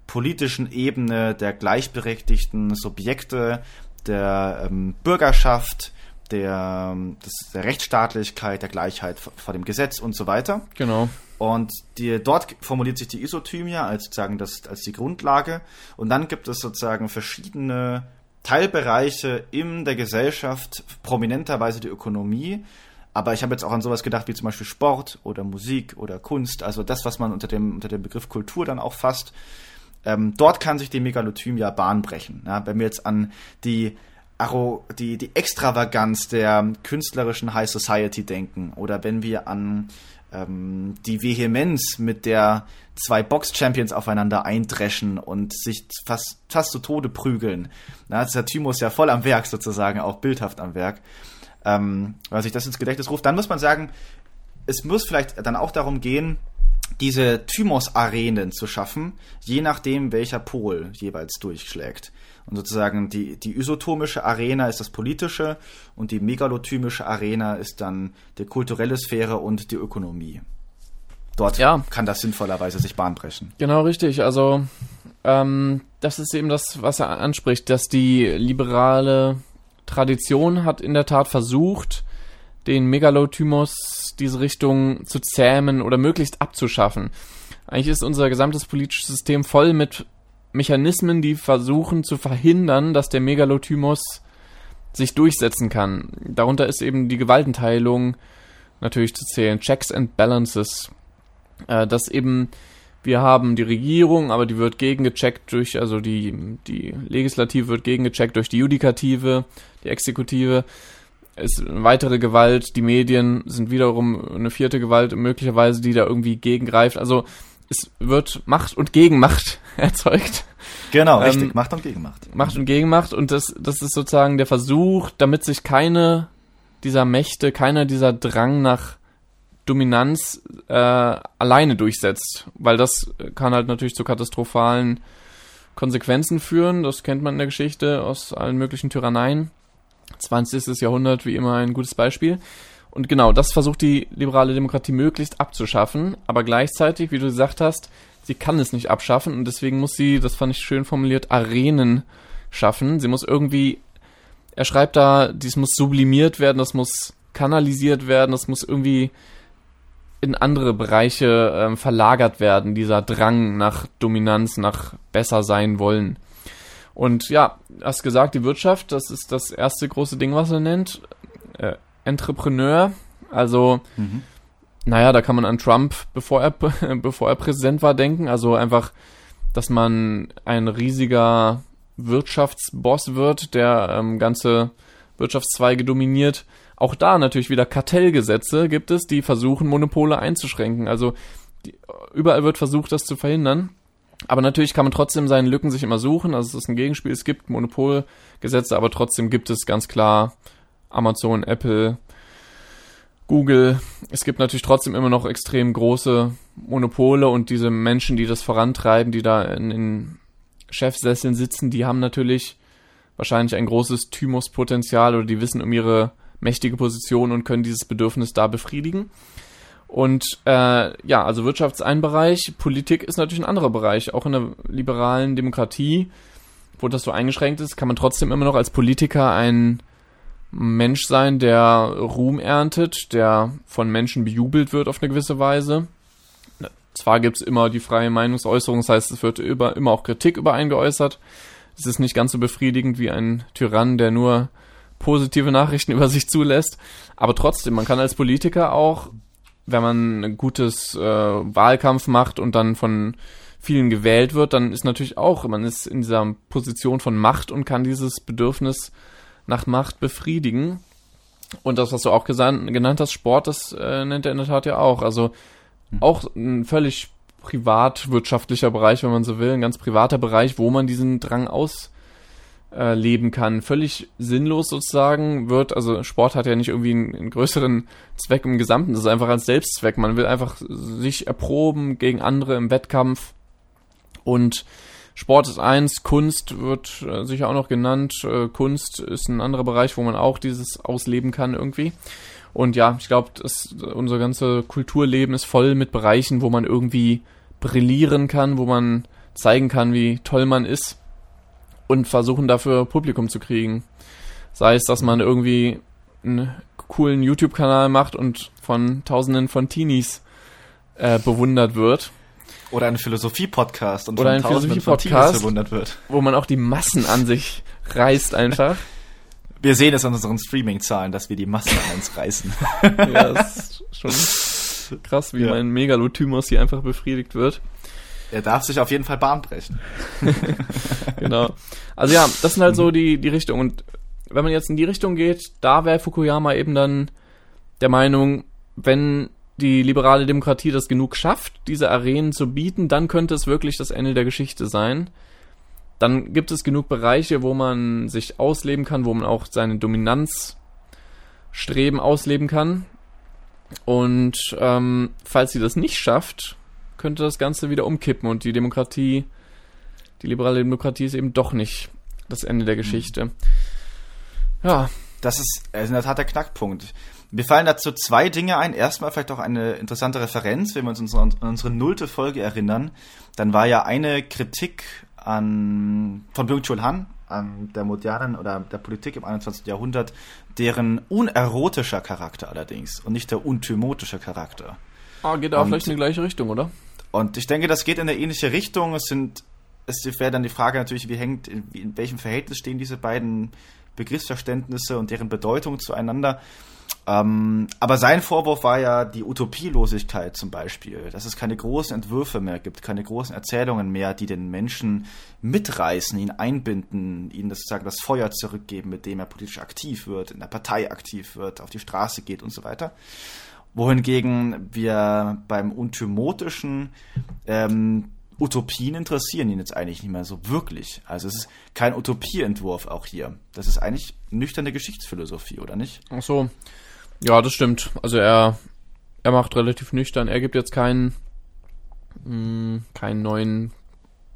politischen Ebene der gleichberechtigten Subjekte, der ähm, Bürgerschaft, der, des, der Rechtsstaatlichkeit, der Gleichheit vor dem Gesetz und so weiter. Genau. Und die, dort formuliert sich die Isothymia als sozusagen das, als die Grundlage. Und dann gibt es sozusagen verschiedene Teilbereiche in der Gesellschaft, prominenterweise die Ökonomie. Aber ich habe jetzt auch an sowas gedacht wie zum Beispiel Sport oder Musik oder Kunst, also das, was man unter dem, unter dem Begriff Kultur dann auch fasst. Ähm, dort kann sich die Megalothymia Bahn brechen. Ja, wenn wir jetzt an die Die, die Extravaganz der künstlerischen High Society denken oder wenn wir an ähm, die Vehemenz, mit der zwei Box-Champions aufeinander eindreschen und sich fast, fast zu Tode prügeln. Da ist der Thymus ja voll am Werk sozusagen, auch bildhaft am Werk. Ähm, wenn sich das ins Gedächtnis ruft, dann muss man sagen, es muss vielleicht dann auch darum gehen, diese Thymos-Arenen zu schaffen, je nachdem, welcher Pol jeweils durchschlägt. Und sozusagen die, die isotomische Arena ist das politische und die megalothymische Arena ist dann die kulturelle Sphäre und die Ökonomie. Dort ja. kann das sinnvollerweise sich bahnbrechen. Genau, richtig. Also ähm, das ist eben das, was er anspricht, dass die liberale Tradition hat in der Tat versucht, den Megalothymus diese Richtung zu zähmen oder möglichst abzuschaffen. Eigentlich ist unser gesamtes politisches System voll mit Mechanismen, die versuchen zu verhindern, dass der Megalothymus sich durchsetzen kann. Darunter ist eben die Gewaltenteilung natürlich zu zählen, Checks and Balances. äh, dass eben wir haben die Regierung, aber die wird gegengecheckt durch, also die, die Legislative wird gegengecheckt durch die Judikative, die Exekutive. Ist eine weitere Gewalt, die Medien sind wiederum eine vierte Gewalt, möglicherweise, die da irgendwie gegengreift. Also es wird Macht und Gegenmacht erzeugt. Genau, richtig, ähm, Macht und Gegenmacht. Macht und Gegenmacht und das, das ist sozusagen der Versuch, damit sich keine dieser Mächte, keiner dieser Drang nach Dominanz äh, alleine durchsetzt, weil das kann halt natürlich zu katastrophalen Konsequenzen führen. Das kennt man in der Geschichte aus allen möglichen Tyranneien. 20. Jahrhundert wie immer ein gutes Beispiel. Und genau, das versucht die liberale Demokratie möglichst abzuschaffen, aber gleichzeitig, wie du gesagt hast, sie kann es nicht abschaffen und deswegen muss sie, das fand ich schön formuliert, Arenen schaffen. Sie muss irgendwie, er schreibt da, dies muss sublimiert werden, das muss kanalisiert werden, das muss irgendwie in andere Bereiche ähm, verlagert werden, dieser Drang nach Dominanz, nach besser sein wollen. Und ja, hast gesagt, die Wirtschaft, das ist das erste große Ding, was er nennt. Äh, Entrepreneur, also, mhm. naja, da kann man an Trump, bevor er, bevor er Präsident war, denken. Also einfach, dass man ein riesiger Wirtschaftsboss wird, der ähm, ganze Wirtschaftszweige dominiert auch da natürlich wieder Kartellgesetze gibt es, die versuchen, Monopole einzuschränken. Also die, überall wird versucht, das zu verhindern. Aber natürlich kann man trotzdem seine Lücken sich immer suchen. Also es ist ein Gegenspiel. Es gibt Monopolgesetze, aber trotzdem gibt es ganz klar Amazon, Apple, Google. Es gibt natürlich trotzdem immer noch extrem große Monopole und diese Menschen, die das vorantreiben, die da in den Chefsesseln sitzen, die haben natürlich wahrscheinlich ein großes Thymuspotenzial oder die wissen um ihre mächtige Position und können dieses Bedürfnis da befriedigen. Und äh, ja, also Wirtschaft ist ein Bereich, Politik ist natürlich ein anderer Bereich. Auch in der liberalen Demokratie, wo das so eingeschränkt ist, kann man trotzdem immer noch als Politiker ein Mensch sein, der Ruhm erntet, der von Menschen bejubelt wird auf eine gewisse Weise. Zwar gibt's immer die freie Meinungsäußerung, das heißt, es wird über, immer auch Kritik über einen geäußert. Es ist nicht ganz so befriedigend wie ein Tyrann, der nur positive Nachrichten über sich zulässt. Aber trotzdem, man kann als Politiker auch, wenn man ein gutes äh, Wahlkampf macht und dann von vielen gewählt wird, dann ist natürlich auch, man ist in dieser Position von Macht und kann dieses Bedürfnis nach Macht befriedigen. Und das, was du auch genannt hast, Sport, das äh, nennt er in der Tat ja auch. Also mhm. auch ein völlig privatwirtschaftlicher Bereich, wenn man so will, ein ganz privater Bereich, wo man diesen Drang aus äh, kann. Völlig sinnlos sozusagen wird, also Sport hat ja nicht irgendwie einen, einen, größeren Zweck im Gesamten, das ist einfach als Selbstzweck. Man will einfach sich erproben gegen andere im Wettkampf und Sport ist eins, Kunst wird äh, sicher auch noch genannt. Äh, Kunst ist ein anderer Bereich, wo man auch dieses ausleben kann irgendwie. Und ja, ich glaube, unser ganze Kulturleben ist voll mit Bereichen, wo man irgendwie brillieren kann, wo man zeigen kann, wie toll man ist und versuchen dafür Publikum zu kriegen. Sei es, dass man irgendwie einen coolen YouTube-Kanal macht und von Tausenden von Teenies äh, bewundert wird. Oder ein Philosophie-Podcast und Oder ein Philosophie-Podcast, bewundert wird. Wo man auch die Massen an sich reißt einfach. Wir sehen es an unseren Streaming-Zahlen, dass wir die Massen an uns reißen. ja, das ist schon krass, wie ja. mein Megalothymos hier einfach befriedigt wird. Er darf sich auf jeden Fall Bahn brechen. genau. Also ja, das sind halt so die, die Richtungen. Und wenn man jetzt in die Richtung geht, da wäre Fukuyama eben dann der Meinung, wenn die liberale Demokratie das genug schafft, diese Arenen zu bieten, dann könnte es wirklich das Ende der Geschichte sein. Dann gibt es genug Bereiche, wo man sich ausleben kann, wo man auch seine Dominanzstreben ausleben kann. Und ähm, falls sie das nicht schafft, könnte das Ganze wieder umkippen und die Demokratie, die liberale Demokratie ist eben doch nicht das Ende der Geschichte. Mhm. Ja. Das ist in der Tat der Knackpunkt. Mir fallen dazu zwei Dinge ein. Erstmal vielleicht auch eine interessante Referenz, wenn wir uns an unsere nullte Folge erinnern. Dann war ja eine Kritik an, von Byung-Chul Han, an der modernen oder der Politik im 21. Jahrhundert, deren unerotischer Charakter allerdings und nicht der untymotische Charakter. Ah, geht auch vielleicht in die gleiche Richtung, oder? Und ich denke, das geht in eine ähnliche Richtung. Es sind, es wäre dann die Frage natürlich, wie hängt, in, in welchem Verhältnis stehen diese beiden Begriffsverständnisse und deren Bedeutung zueinander. Ähm, aber sein Vorwurf war ja die Utopielosigkeit zum Beispiel, dass es keine großen Entwürfe mehr gibt, keine großen Erzählungen mehr, die den Menschen mitreißen, ihn einbinden, ihnen sozusagen das Feuer zurückgeben, mit dem er politisch aktiv wird, in der Partei aktiv wird, auf die Straße geht und so weiter. Wohingegen wir beim Unthymotischen ähm, Utopien interessieren ihn jetzt eigentlich nicht mehr so wirklich. Also es ist kein Utopieentwurf auch hier. Das ist eigentlich nüchterne Geschichtsphilosophie, oder nicht? Ach so. Ja, das stimmt. Also er, er macht relativ nüchtern. Er gibt jetzt keinen, mh, hm, keinen neuen,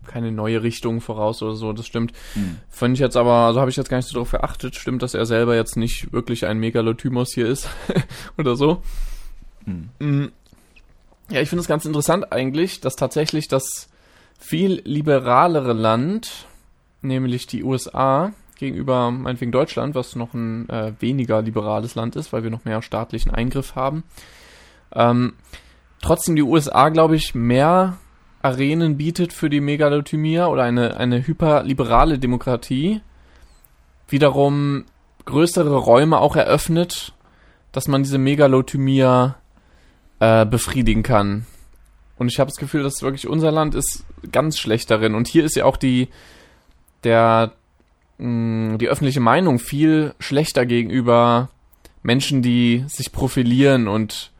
keine neue Richtung voraus oder so. Das stimmt. Hm. Fand ich jetzt aber, also habe ich jetzt gar nicht so darauf geachtet. Stimmt, dass er selber jetzt nicht wirklich ein Megalothymos hier ist oder so. Hm. hm. Ja, ich finde es ganz interessant eigentlich, dass tatsächlich das viel liberalere Land, nämlich die USA, gegenüber meinetwegen Deutschland, was noch ein äh, weniger liberales Land ist, weil wir noch mehr staatlichen Eingriff haben. Ähm, trotzdem die USA, glaube ich, mehr Arenen bietet für die Megalothymia oder eine, eine hyperliberale Demokratie, wiederum größere Räume auch eröffnet, dass man diese Megalothymia äh, befriedigen kann. Und ich habe das Gefühl, dass wirklich unser Land ist ganz schlecht darin. Und hier ist ja auch die, der, die öffentliche Meinung viel schlechter gegenüber Menschen, die sich profilieren und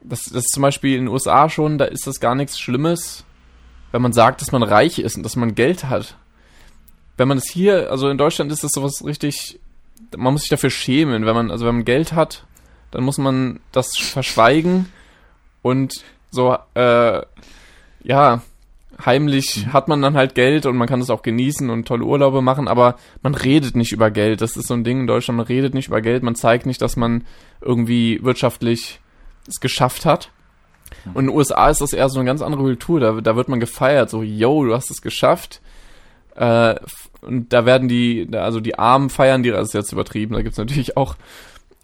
das, das ist zum Beispiel in den USA schon, da ist das gar nichts Schlimmes, wenn man sagt, dass man reich ist und dass man Geld hat. Wenn man es hier, also in Deutschland ist das sowas richtig, man muss sich dafür schämen, wenn man, also wenn man Geld hat, dann muss man das verschweigen und so, äh, ja, heimlich mhm. hat man dann halt Geld und man kann es auch genießen und tolle Urlaube machen, aber man redet nicht über Geld. Das ist so ein Ding in Deutschland, man redet nicht über Geld, man zeigt nicht, dass man irgendwie wirtschaftlich es geschafft hat. Mhm. Und in den USA ist das eher so eine ganz andere Kultur, da, da wird man gefeiert, so, yo, du hast es geschafft. Äh, und da werden die, also die Armen feiern die, das ist jetzt übertrieben, da gibt's natürlich auch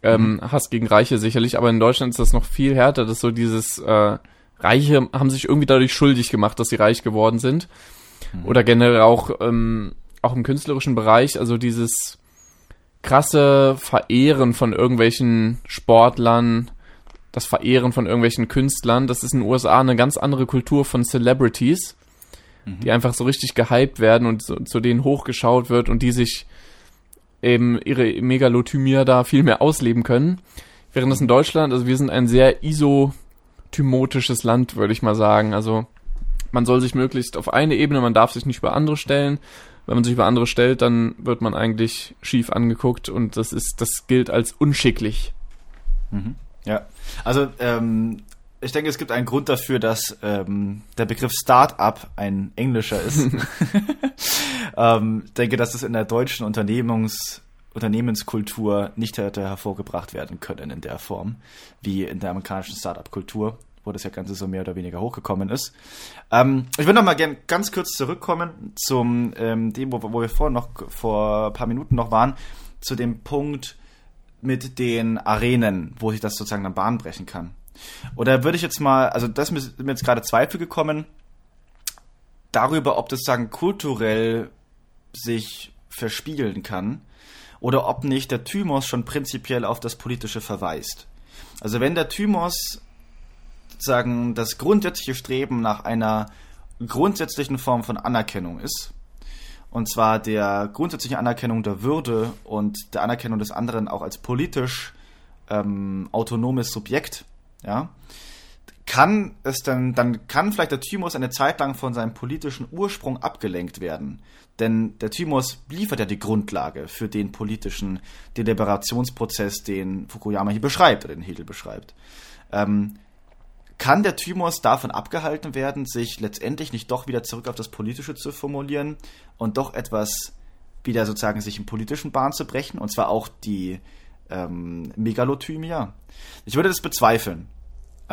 ähm, mhm. Hass gegen Reiche sicherlich, aber in Deutschland ist das noch viel härter, das ist so dieses, äh, Reiche haben sich irgendwie dadurch schuldig gemacht, dass sie reich geworden sind. Mhm. Oder generell auch, ähm, auch im künstlerischen Bereich, also dieses krasse Verehren von irgendwelchen Sportlern, das Verehren von irgendwelchen Künstlern, das ist in den USA eine ganz andere Kultur von Celebrities, mhm. die einfach so richtig gehypt werden und zu, zu denen hochgeschaut wird und die sich eben ihre Megalothymia da viel mehr ausleben können. Während das in Deutschland, also wir sind ein sehr iso thymotisches Land, würde ich mal sagen. Also man soll sich möglichst auf eine Ebene, man darf sich nicht über andere stellen. Wenn man sich über andere stellt, dann wird man eigentlich schief angeguckt und das ist, das gilt als unschicklich. Mhm. Ja, also ähm, ich denke, es gibt einen Grund dafür, dass ähm, der Begriff Start-up ein englischer ist. ähm, ich denke, dass es in der deutschen Unternehmungs Unternehmenskultur nicht hätte hervorgebracht werden können in der Form, wie in der amerikanischen Startup-Kultur, wo das ja Ganze so mehr oder weniger hochgekommen ist. Ähm, ich würde noch mal gerne ganz kurz zurückkommen zum ähm, dem, wo, wo wir vor noch vor ein paar Minuten noch waren, zu dem Punkt mit den Arenen, wo sich das sozusagen dann Bahn brechen kann. Oder würde ich jetzt mal, also das ist mir jetzt gerade Zweifel gekommen darüber, ob das sagen kulturell sich verspiegeln kann oder ob nicht der Thymos schon prinzipiell auf das Politische verweist. Also wenn der Thymos sagen das grundsätzliche Streben nach einer grundsätzlichen Form von Anerkennung ist, und zwar der grundsätzlichen Anerkennung der Würde und der Anerkennung des anderen auch als politisch ähm, autonomes Subjekt, ja, kann es dann, dann kann vielleicht der Thymus eine Zeit lang von seinem politischen Ursprung abgelenkt werden. Denn der Thymus liefert ja die Grundlage für den politischen Deliberationsprozess, den Fukuyama hier beschreibt, oder den Hegel beschreibt. Ähm, kann der Thymus davon abgehalten werden, sich letztendlich nicht doch wieder zurück auf das Politische zu formulieren und doch etwas wieder sozusagen sich in politischen Bahn zu brechen, und zwar auch die ähm, Megalothymia? Ich würde das bezweifeln.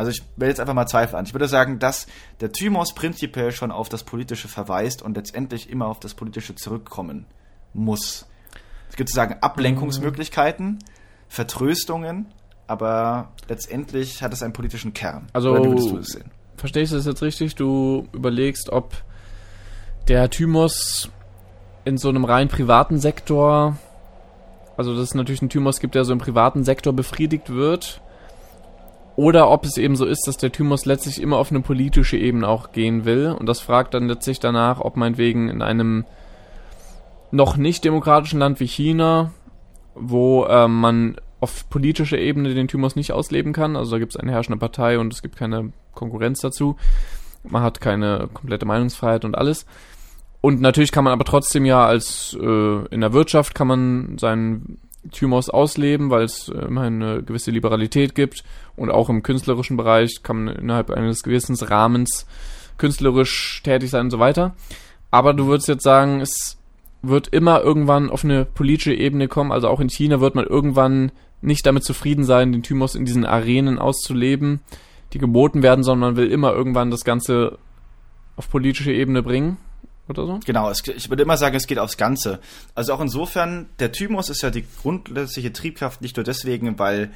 Also ich will jetzt einfach mal Zweifel an. Ich würde sagen, dass der Thymos prinzipiell schon auf das Politische verweist und letztendlich immer auf das Politische zurückkommen muss. Es gibt sozusagen Ablenkungsmöglichkeiten, Vertröstungen, aber letztendlich hat es einen politischen Kern. Also, Oder wie würdest du das sehen? Verstehst du das jetzt richtig? Du überlegst, ob der Thymos in so einem rein privaten Sektor also dass es natürlich einen Thymus gibt, der so im privaten Sektor befriedigt wird. Oder ob es eben so ist, dass der Thymus letztlich immer auf eine politische Ebene auch gehen will. Und das fragt dann letztlich danach, ob meinetwegen in einem noch nicht demokratischen Land wie China, wo äh, man auf politischer Ebene den Thymus nicht ausleben kann, also da gibt es eine herrschende Partei und es gibt keine Konkurrenz dazu, man hat keine komplette Meinungsfreiheit und alles. Und natürlich kann man aber trotzdem ja als äh, in der Wirtschaft kann man seinen Thymus ausleben, weil es immerhin eine gewisse Liberalität gibt. Und auch im künstlerischen Bereich kann man innerhalb eines gewissen Rahmens künstlerisch tätig sein und so weiter. Aber du würdest jetzt sagen, es wird immer irgendwann auf eine politische Ebene kommen, also auch in China wird man irgendwann nicht damit zufrieden sein, den Thymus in diesen Arenen auszuleben, die geboten werden, sondern man will immer irgendwann das Ganze auf politische Ebene bringen oder so? Genau, es, ich würde immer sagen, es geht aufs Ganze. Also auch insofern, der Thymus ist ja die grundsätzliche Triebkraft nicht nur deswegen, weil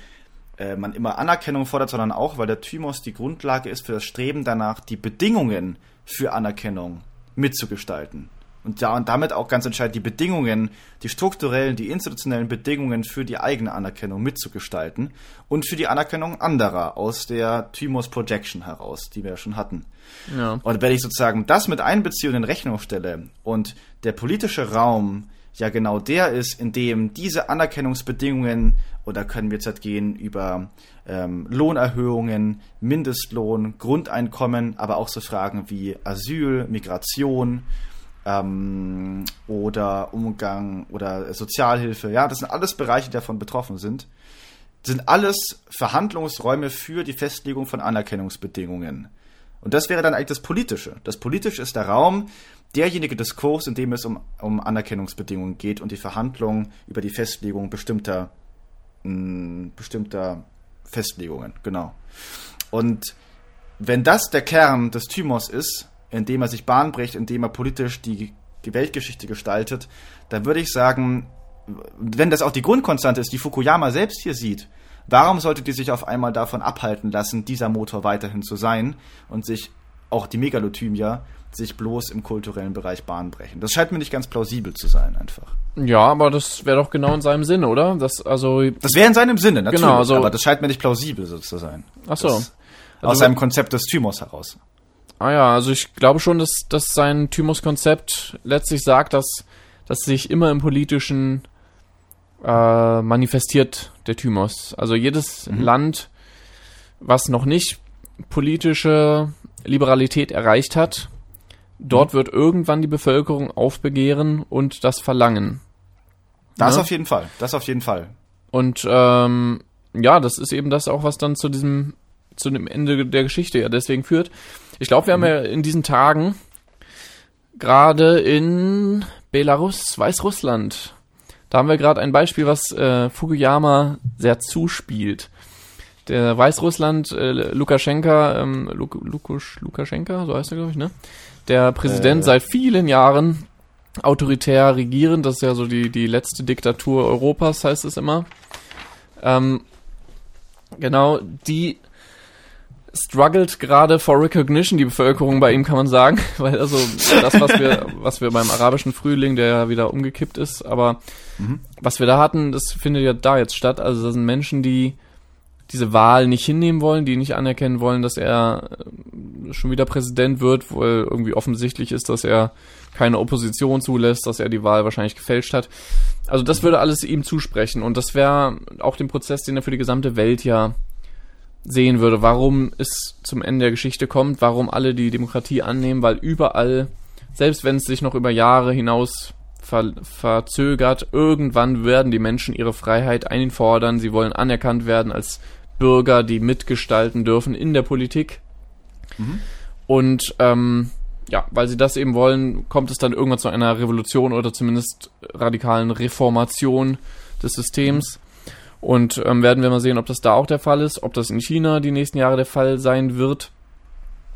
äh, man immer Anerkennung fordert, sondern auch, weil der Thymus die Grundlage ist für das Streben danach, die Bedingungen für Anerkennung mitzugestalten. Und, ja, und damit auch ganz entscheidend die Bedingungen, die strukturellen, die institutionellen Bedingungen für die eigene Anerkennung mitzugestalten und für die Anerkennung anderer aus der Thymus Projection heraus, die wir ja schon hatten. Ja. Und wenn ich sozusagen das mit einbeziehe und in Rechnung stelle und der politische Raum ja genau der ist, in dem diese Anerkennungsbedingungen, oder können wir jetzt halt gehen über ähm, Lohnerhöhungen, Mindestlohn, Grundeinkommen, aber auch so Fragen wie Asyl, Migration, ähm, oder Umgang oder Sozialhilfe. Ja, das sind alles Bereiche, die davon betroffen sind. Sind alles Verhandlungsräume für die Festlegung von Anerkennungsbedingungen. Und das wäre dann eigentlich das Politische. Das Politische ist der Raum, derjenige Diskurs, in dem es um, um Anerkennungsbedingungen geht und die Verhandlung über die Festlegung bestimmter, mh, hm, bestimmter Festlegungen. Genau. Und wenn das der Kern des Thymos ist, indem er sich Bahn bricht, indem er politisch die, die Weltgeschichte gestaltet, dann würde ich sagen, wenn das auch die Grundkonstante ist, die Fukuyama selbst hier sieht, warum sollte die sich auf einmal davon abhalten lassen, dieser Motor weiterhin zu sein und sich auch die Megalothymia sich bloß im kulturellen Bereich Bahn brechen? Das scheint mir nicht ganz plausibel zu sein, einfach. Ja, aber das wäre doch genau in seinem Sinne, oder? Das also. Das wäre in seinem Sinne, natürlich. Genau, also, aber das scheint mir nicht plausibel so zu sein. Ach so. Das, also, aus seinem Konzept des Thymos heraus. Ah ja, also ich glaube schon, dass, dass sein Thymus-Konzept letztlich sagt, dass, dass sich immer im politischen äh, manifestiert der Thymus. Also jedes mhm. Land, was noch nicht politische Liberalität erreicht hat, dort mhm. wird irgendwann die Bevölkerung aufbegehren und das verlangen. Das ja? auf jeden Fall, das auf jeden Fall. Und ähm, ja, das ist eben das auch, was dann zu diesem, zu dem Ende der Geschichte ja deswegen führt. Ich glaube, wir haben ja in diesen Tagen gerade in Belarus, Weißrussland, da haben wir gerade ein Beispiel, was äh, Fukuyama sehr zuspielt. Der Weißrussland, äh, Lukaschenka, ähm, Luk Lukusch, Lukaschenka, so heißt er, glaube ich, ne? Der Präsident äh. seit vielen Jahren autoritär regieren, das ist ja so die, die letzte Diktatur Europas, heißt es immer. Ähm, genau, die struggelt gerade for recognition, die Bevölkerung bei ihm, kann man sagen. Weil also das, was wir, was wir beim arabischen Frühling, der ja wieder umgekippt ist, aber mhm. was wir da hatten, das findet ja da jetzt statt. Also das sind Menschen, die diese Wahl nicht hinnehmen wollen, die nicht anerkennen wollen, dass er äh, schon wieder Präsident wird, wo irgendwie offensichtlich ist, dass er keine Opposition zulässt, dass er die Wahl wahrscheinlich gefälscht hat. Also das würde alles ihm zusprechen und das wäre auch den Prozess, den er für die gesamte Welt ja sehen würde, warum es zum Ende der Geschichte kommt, warum alle die Demokratie annehmen, weil überall, selbst wenn es sich noch über Jahre hinaus ver verzögert, irgendwann werden die Menschen ihre Freiheit einfordern, sie wollen anerkannt werden als Bürger, die mitgestalten dürfen in der Politik. Mhm. Und ähm, ja, weil sie das eben wollen, kommt es dann irgendwann zu einer Revolution oder zumindest radikalen Reformation des Systems. Und ähm, werden wir mal sehen, ob das da auch der Fall ist, ob das in China die nächsten Jahre der Fall sein wird.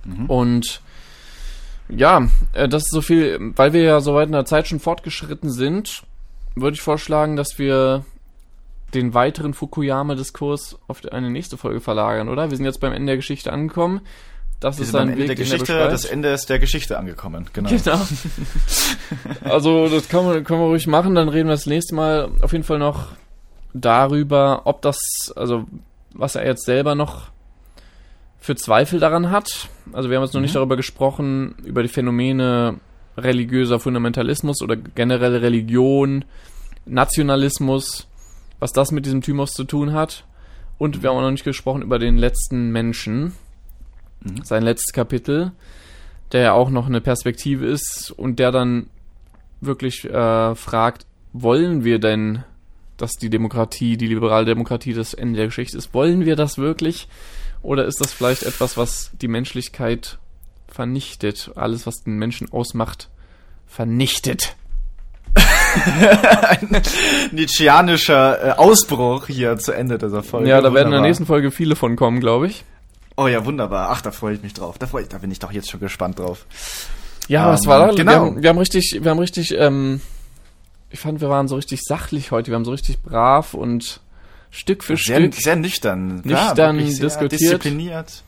Mhm. Und ja, äh, das ist so viel, weil wir ja so weit in der Zeit schon fortgeschritten sind, würde ich vorschlagen, dass wir den weiteren Fukuyama-Diskurs auf eine nächste Folge verlagern, oder? Wir sind jetzt beim Ende der Geschichte angekommen. Das Wir ist Ende Weg, der er Geschichte, beschreibt. das Ende ist der Geschichte angekommen. Genau. Genau. also, das kann man, können wir ruhig machen. Dann reden wir das nächste Mal auf jeden Fall noch darüber, ob das, also, was er jetzt selber noch für Zweifel daran hat. Also, wir haben jetzt noch nicht darüber gesprochen, über die Phänomene religiöser Fundamentalismus oder generell Religion, Nationalismus, was das mit diesem Thymos zu tun hat. Und wir haben auch noch nicht gesprochen über den letzten Menschen, Mhm. sein letztes Kapitel, der ja auch noch eine Perspektive ist und der dann wirklich äh, fragt, wollen wir denn, dass die Demokratie, die liberale Demokratie das Ende der Geschichte ist? Wollen wir das wirklich? Oder ist das vielleicht etwas, was die Menschlichkeit vernichtet? Alles, was den Menschen ausmacht, vernichtet. Nietzscheanischer äh, Ausbruch hier zu Ende dieser Folge. ja, da werden in der Wunderbar. nächsten Folge viele von kommen, glaube ich. Oh ja, wunderbar. Ach, da freue ich mich drauf. Da, freu ich, da bin ich doch jetzt schon gespannt drauf. Ja, Ähm, was war da? genau. Wir haben, wir haben richtig, wir haben richtig, ähm, ich fand, wir waren so richtig sachlich heute. Wir haben so richtig brav und Stück für Sehr, Stück. sehr nüchtern. Nüchtern sehr diskutiert. Diszipliniert.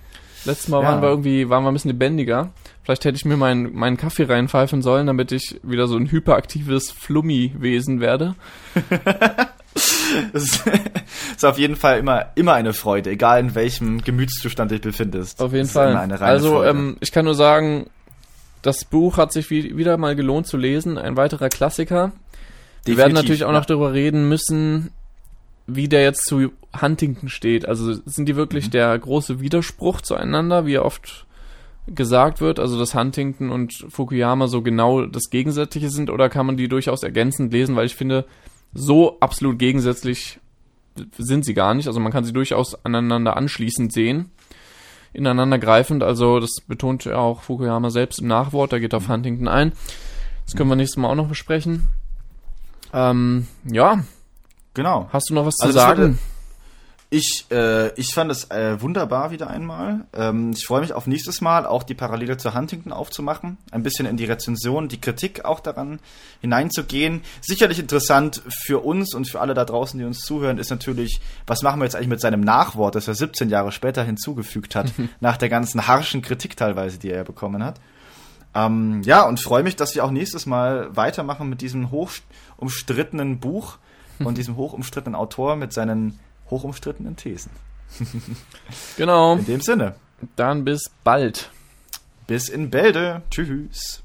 Letztes Mal Ja. waren wir irgendwie, waren wir ein bisschen lebendiger. Vielleicht hätte ich mir meinen, meinen Kaffee reinpfeifen sollen, damit ich wieder so ein hyperaktives Flummi-Wesen werde. Das ist, auf jeden Fall immer, immer eine Freude, egal in welchem Gemütszustand dich befindest. Auf jeden Fall. Also, ähm, ich kann nur sagen, das Buch hat sich wie, wieder mal gelohnt zu lesen. Ein weiterer Klassiker. Wir werden Definitiv, natürlich auch ja. noch darüber reden müssen, wie der jetzt zu Huntington steht. Also sind die wirklich Mhm. der große Widerspruch zueinander, wie oft gesagt wird, also dass Huntington und Fukuyama so genau das Gegensätzliche sind, oder kann man die durchaus ergänzend lesen, weil ich finde, so absolut gegensätzlich sind sie gar nicht. Also man kann sie durchaus aneinander anschließend sehen, ineinander greifend. Also das betont ja auch Fukuyama selbst im Nachwort, da geht auf Huntington ein. Das können wir nächstes Mal auch noch besprechen. Ähm, ja, Genau. hast du noch was Also zu das sagen? Ich, äh, ich fand es äh, wunderbar wieder einmal. Ähm, ich freue mich auf nächstes Mal auch die Parallele zu Huntington aufzumachen, ein bisschen in die Rezension, die Kritik auch daran hineinzugehen. Sicherlich interessant für uns und für alle da draußen, die uns zuhören, ist natürlich, was machen wir jetzt eigentlich mit seinem Nachwort, das er 17 Jahre später hinzugefügt hat, nach der ganzen harschen Kritik teilweise, die er bekommen hat. Ähm, ja, und freue mich, dass wir auch nächstes Mal weitermachen mit diesem hoch umstrittenen Buch und diesem hoch umstrittenen Autor mit seinen hoch umstrittenen Thesen. Genau. In dem Sinne, Dann bis bald. bis in Bälde. Tschüss.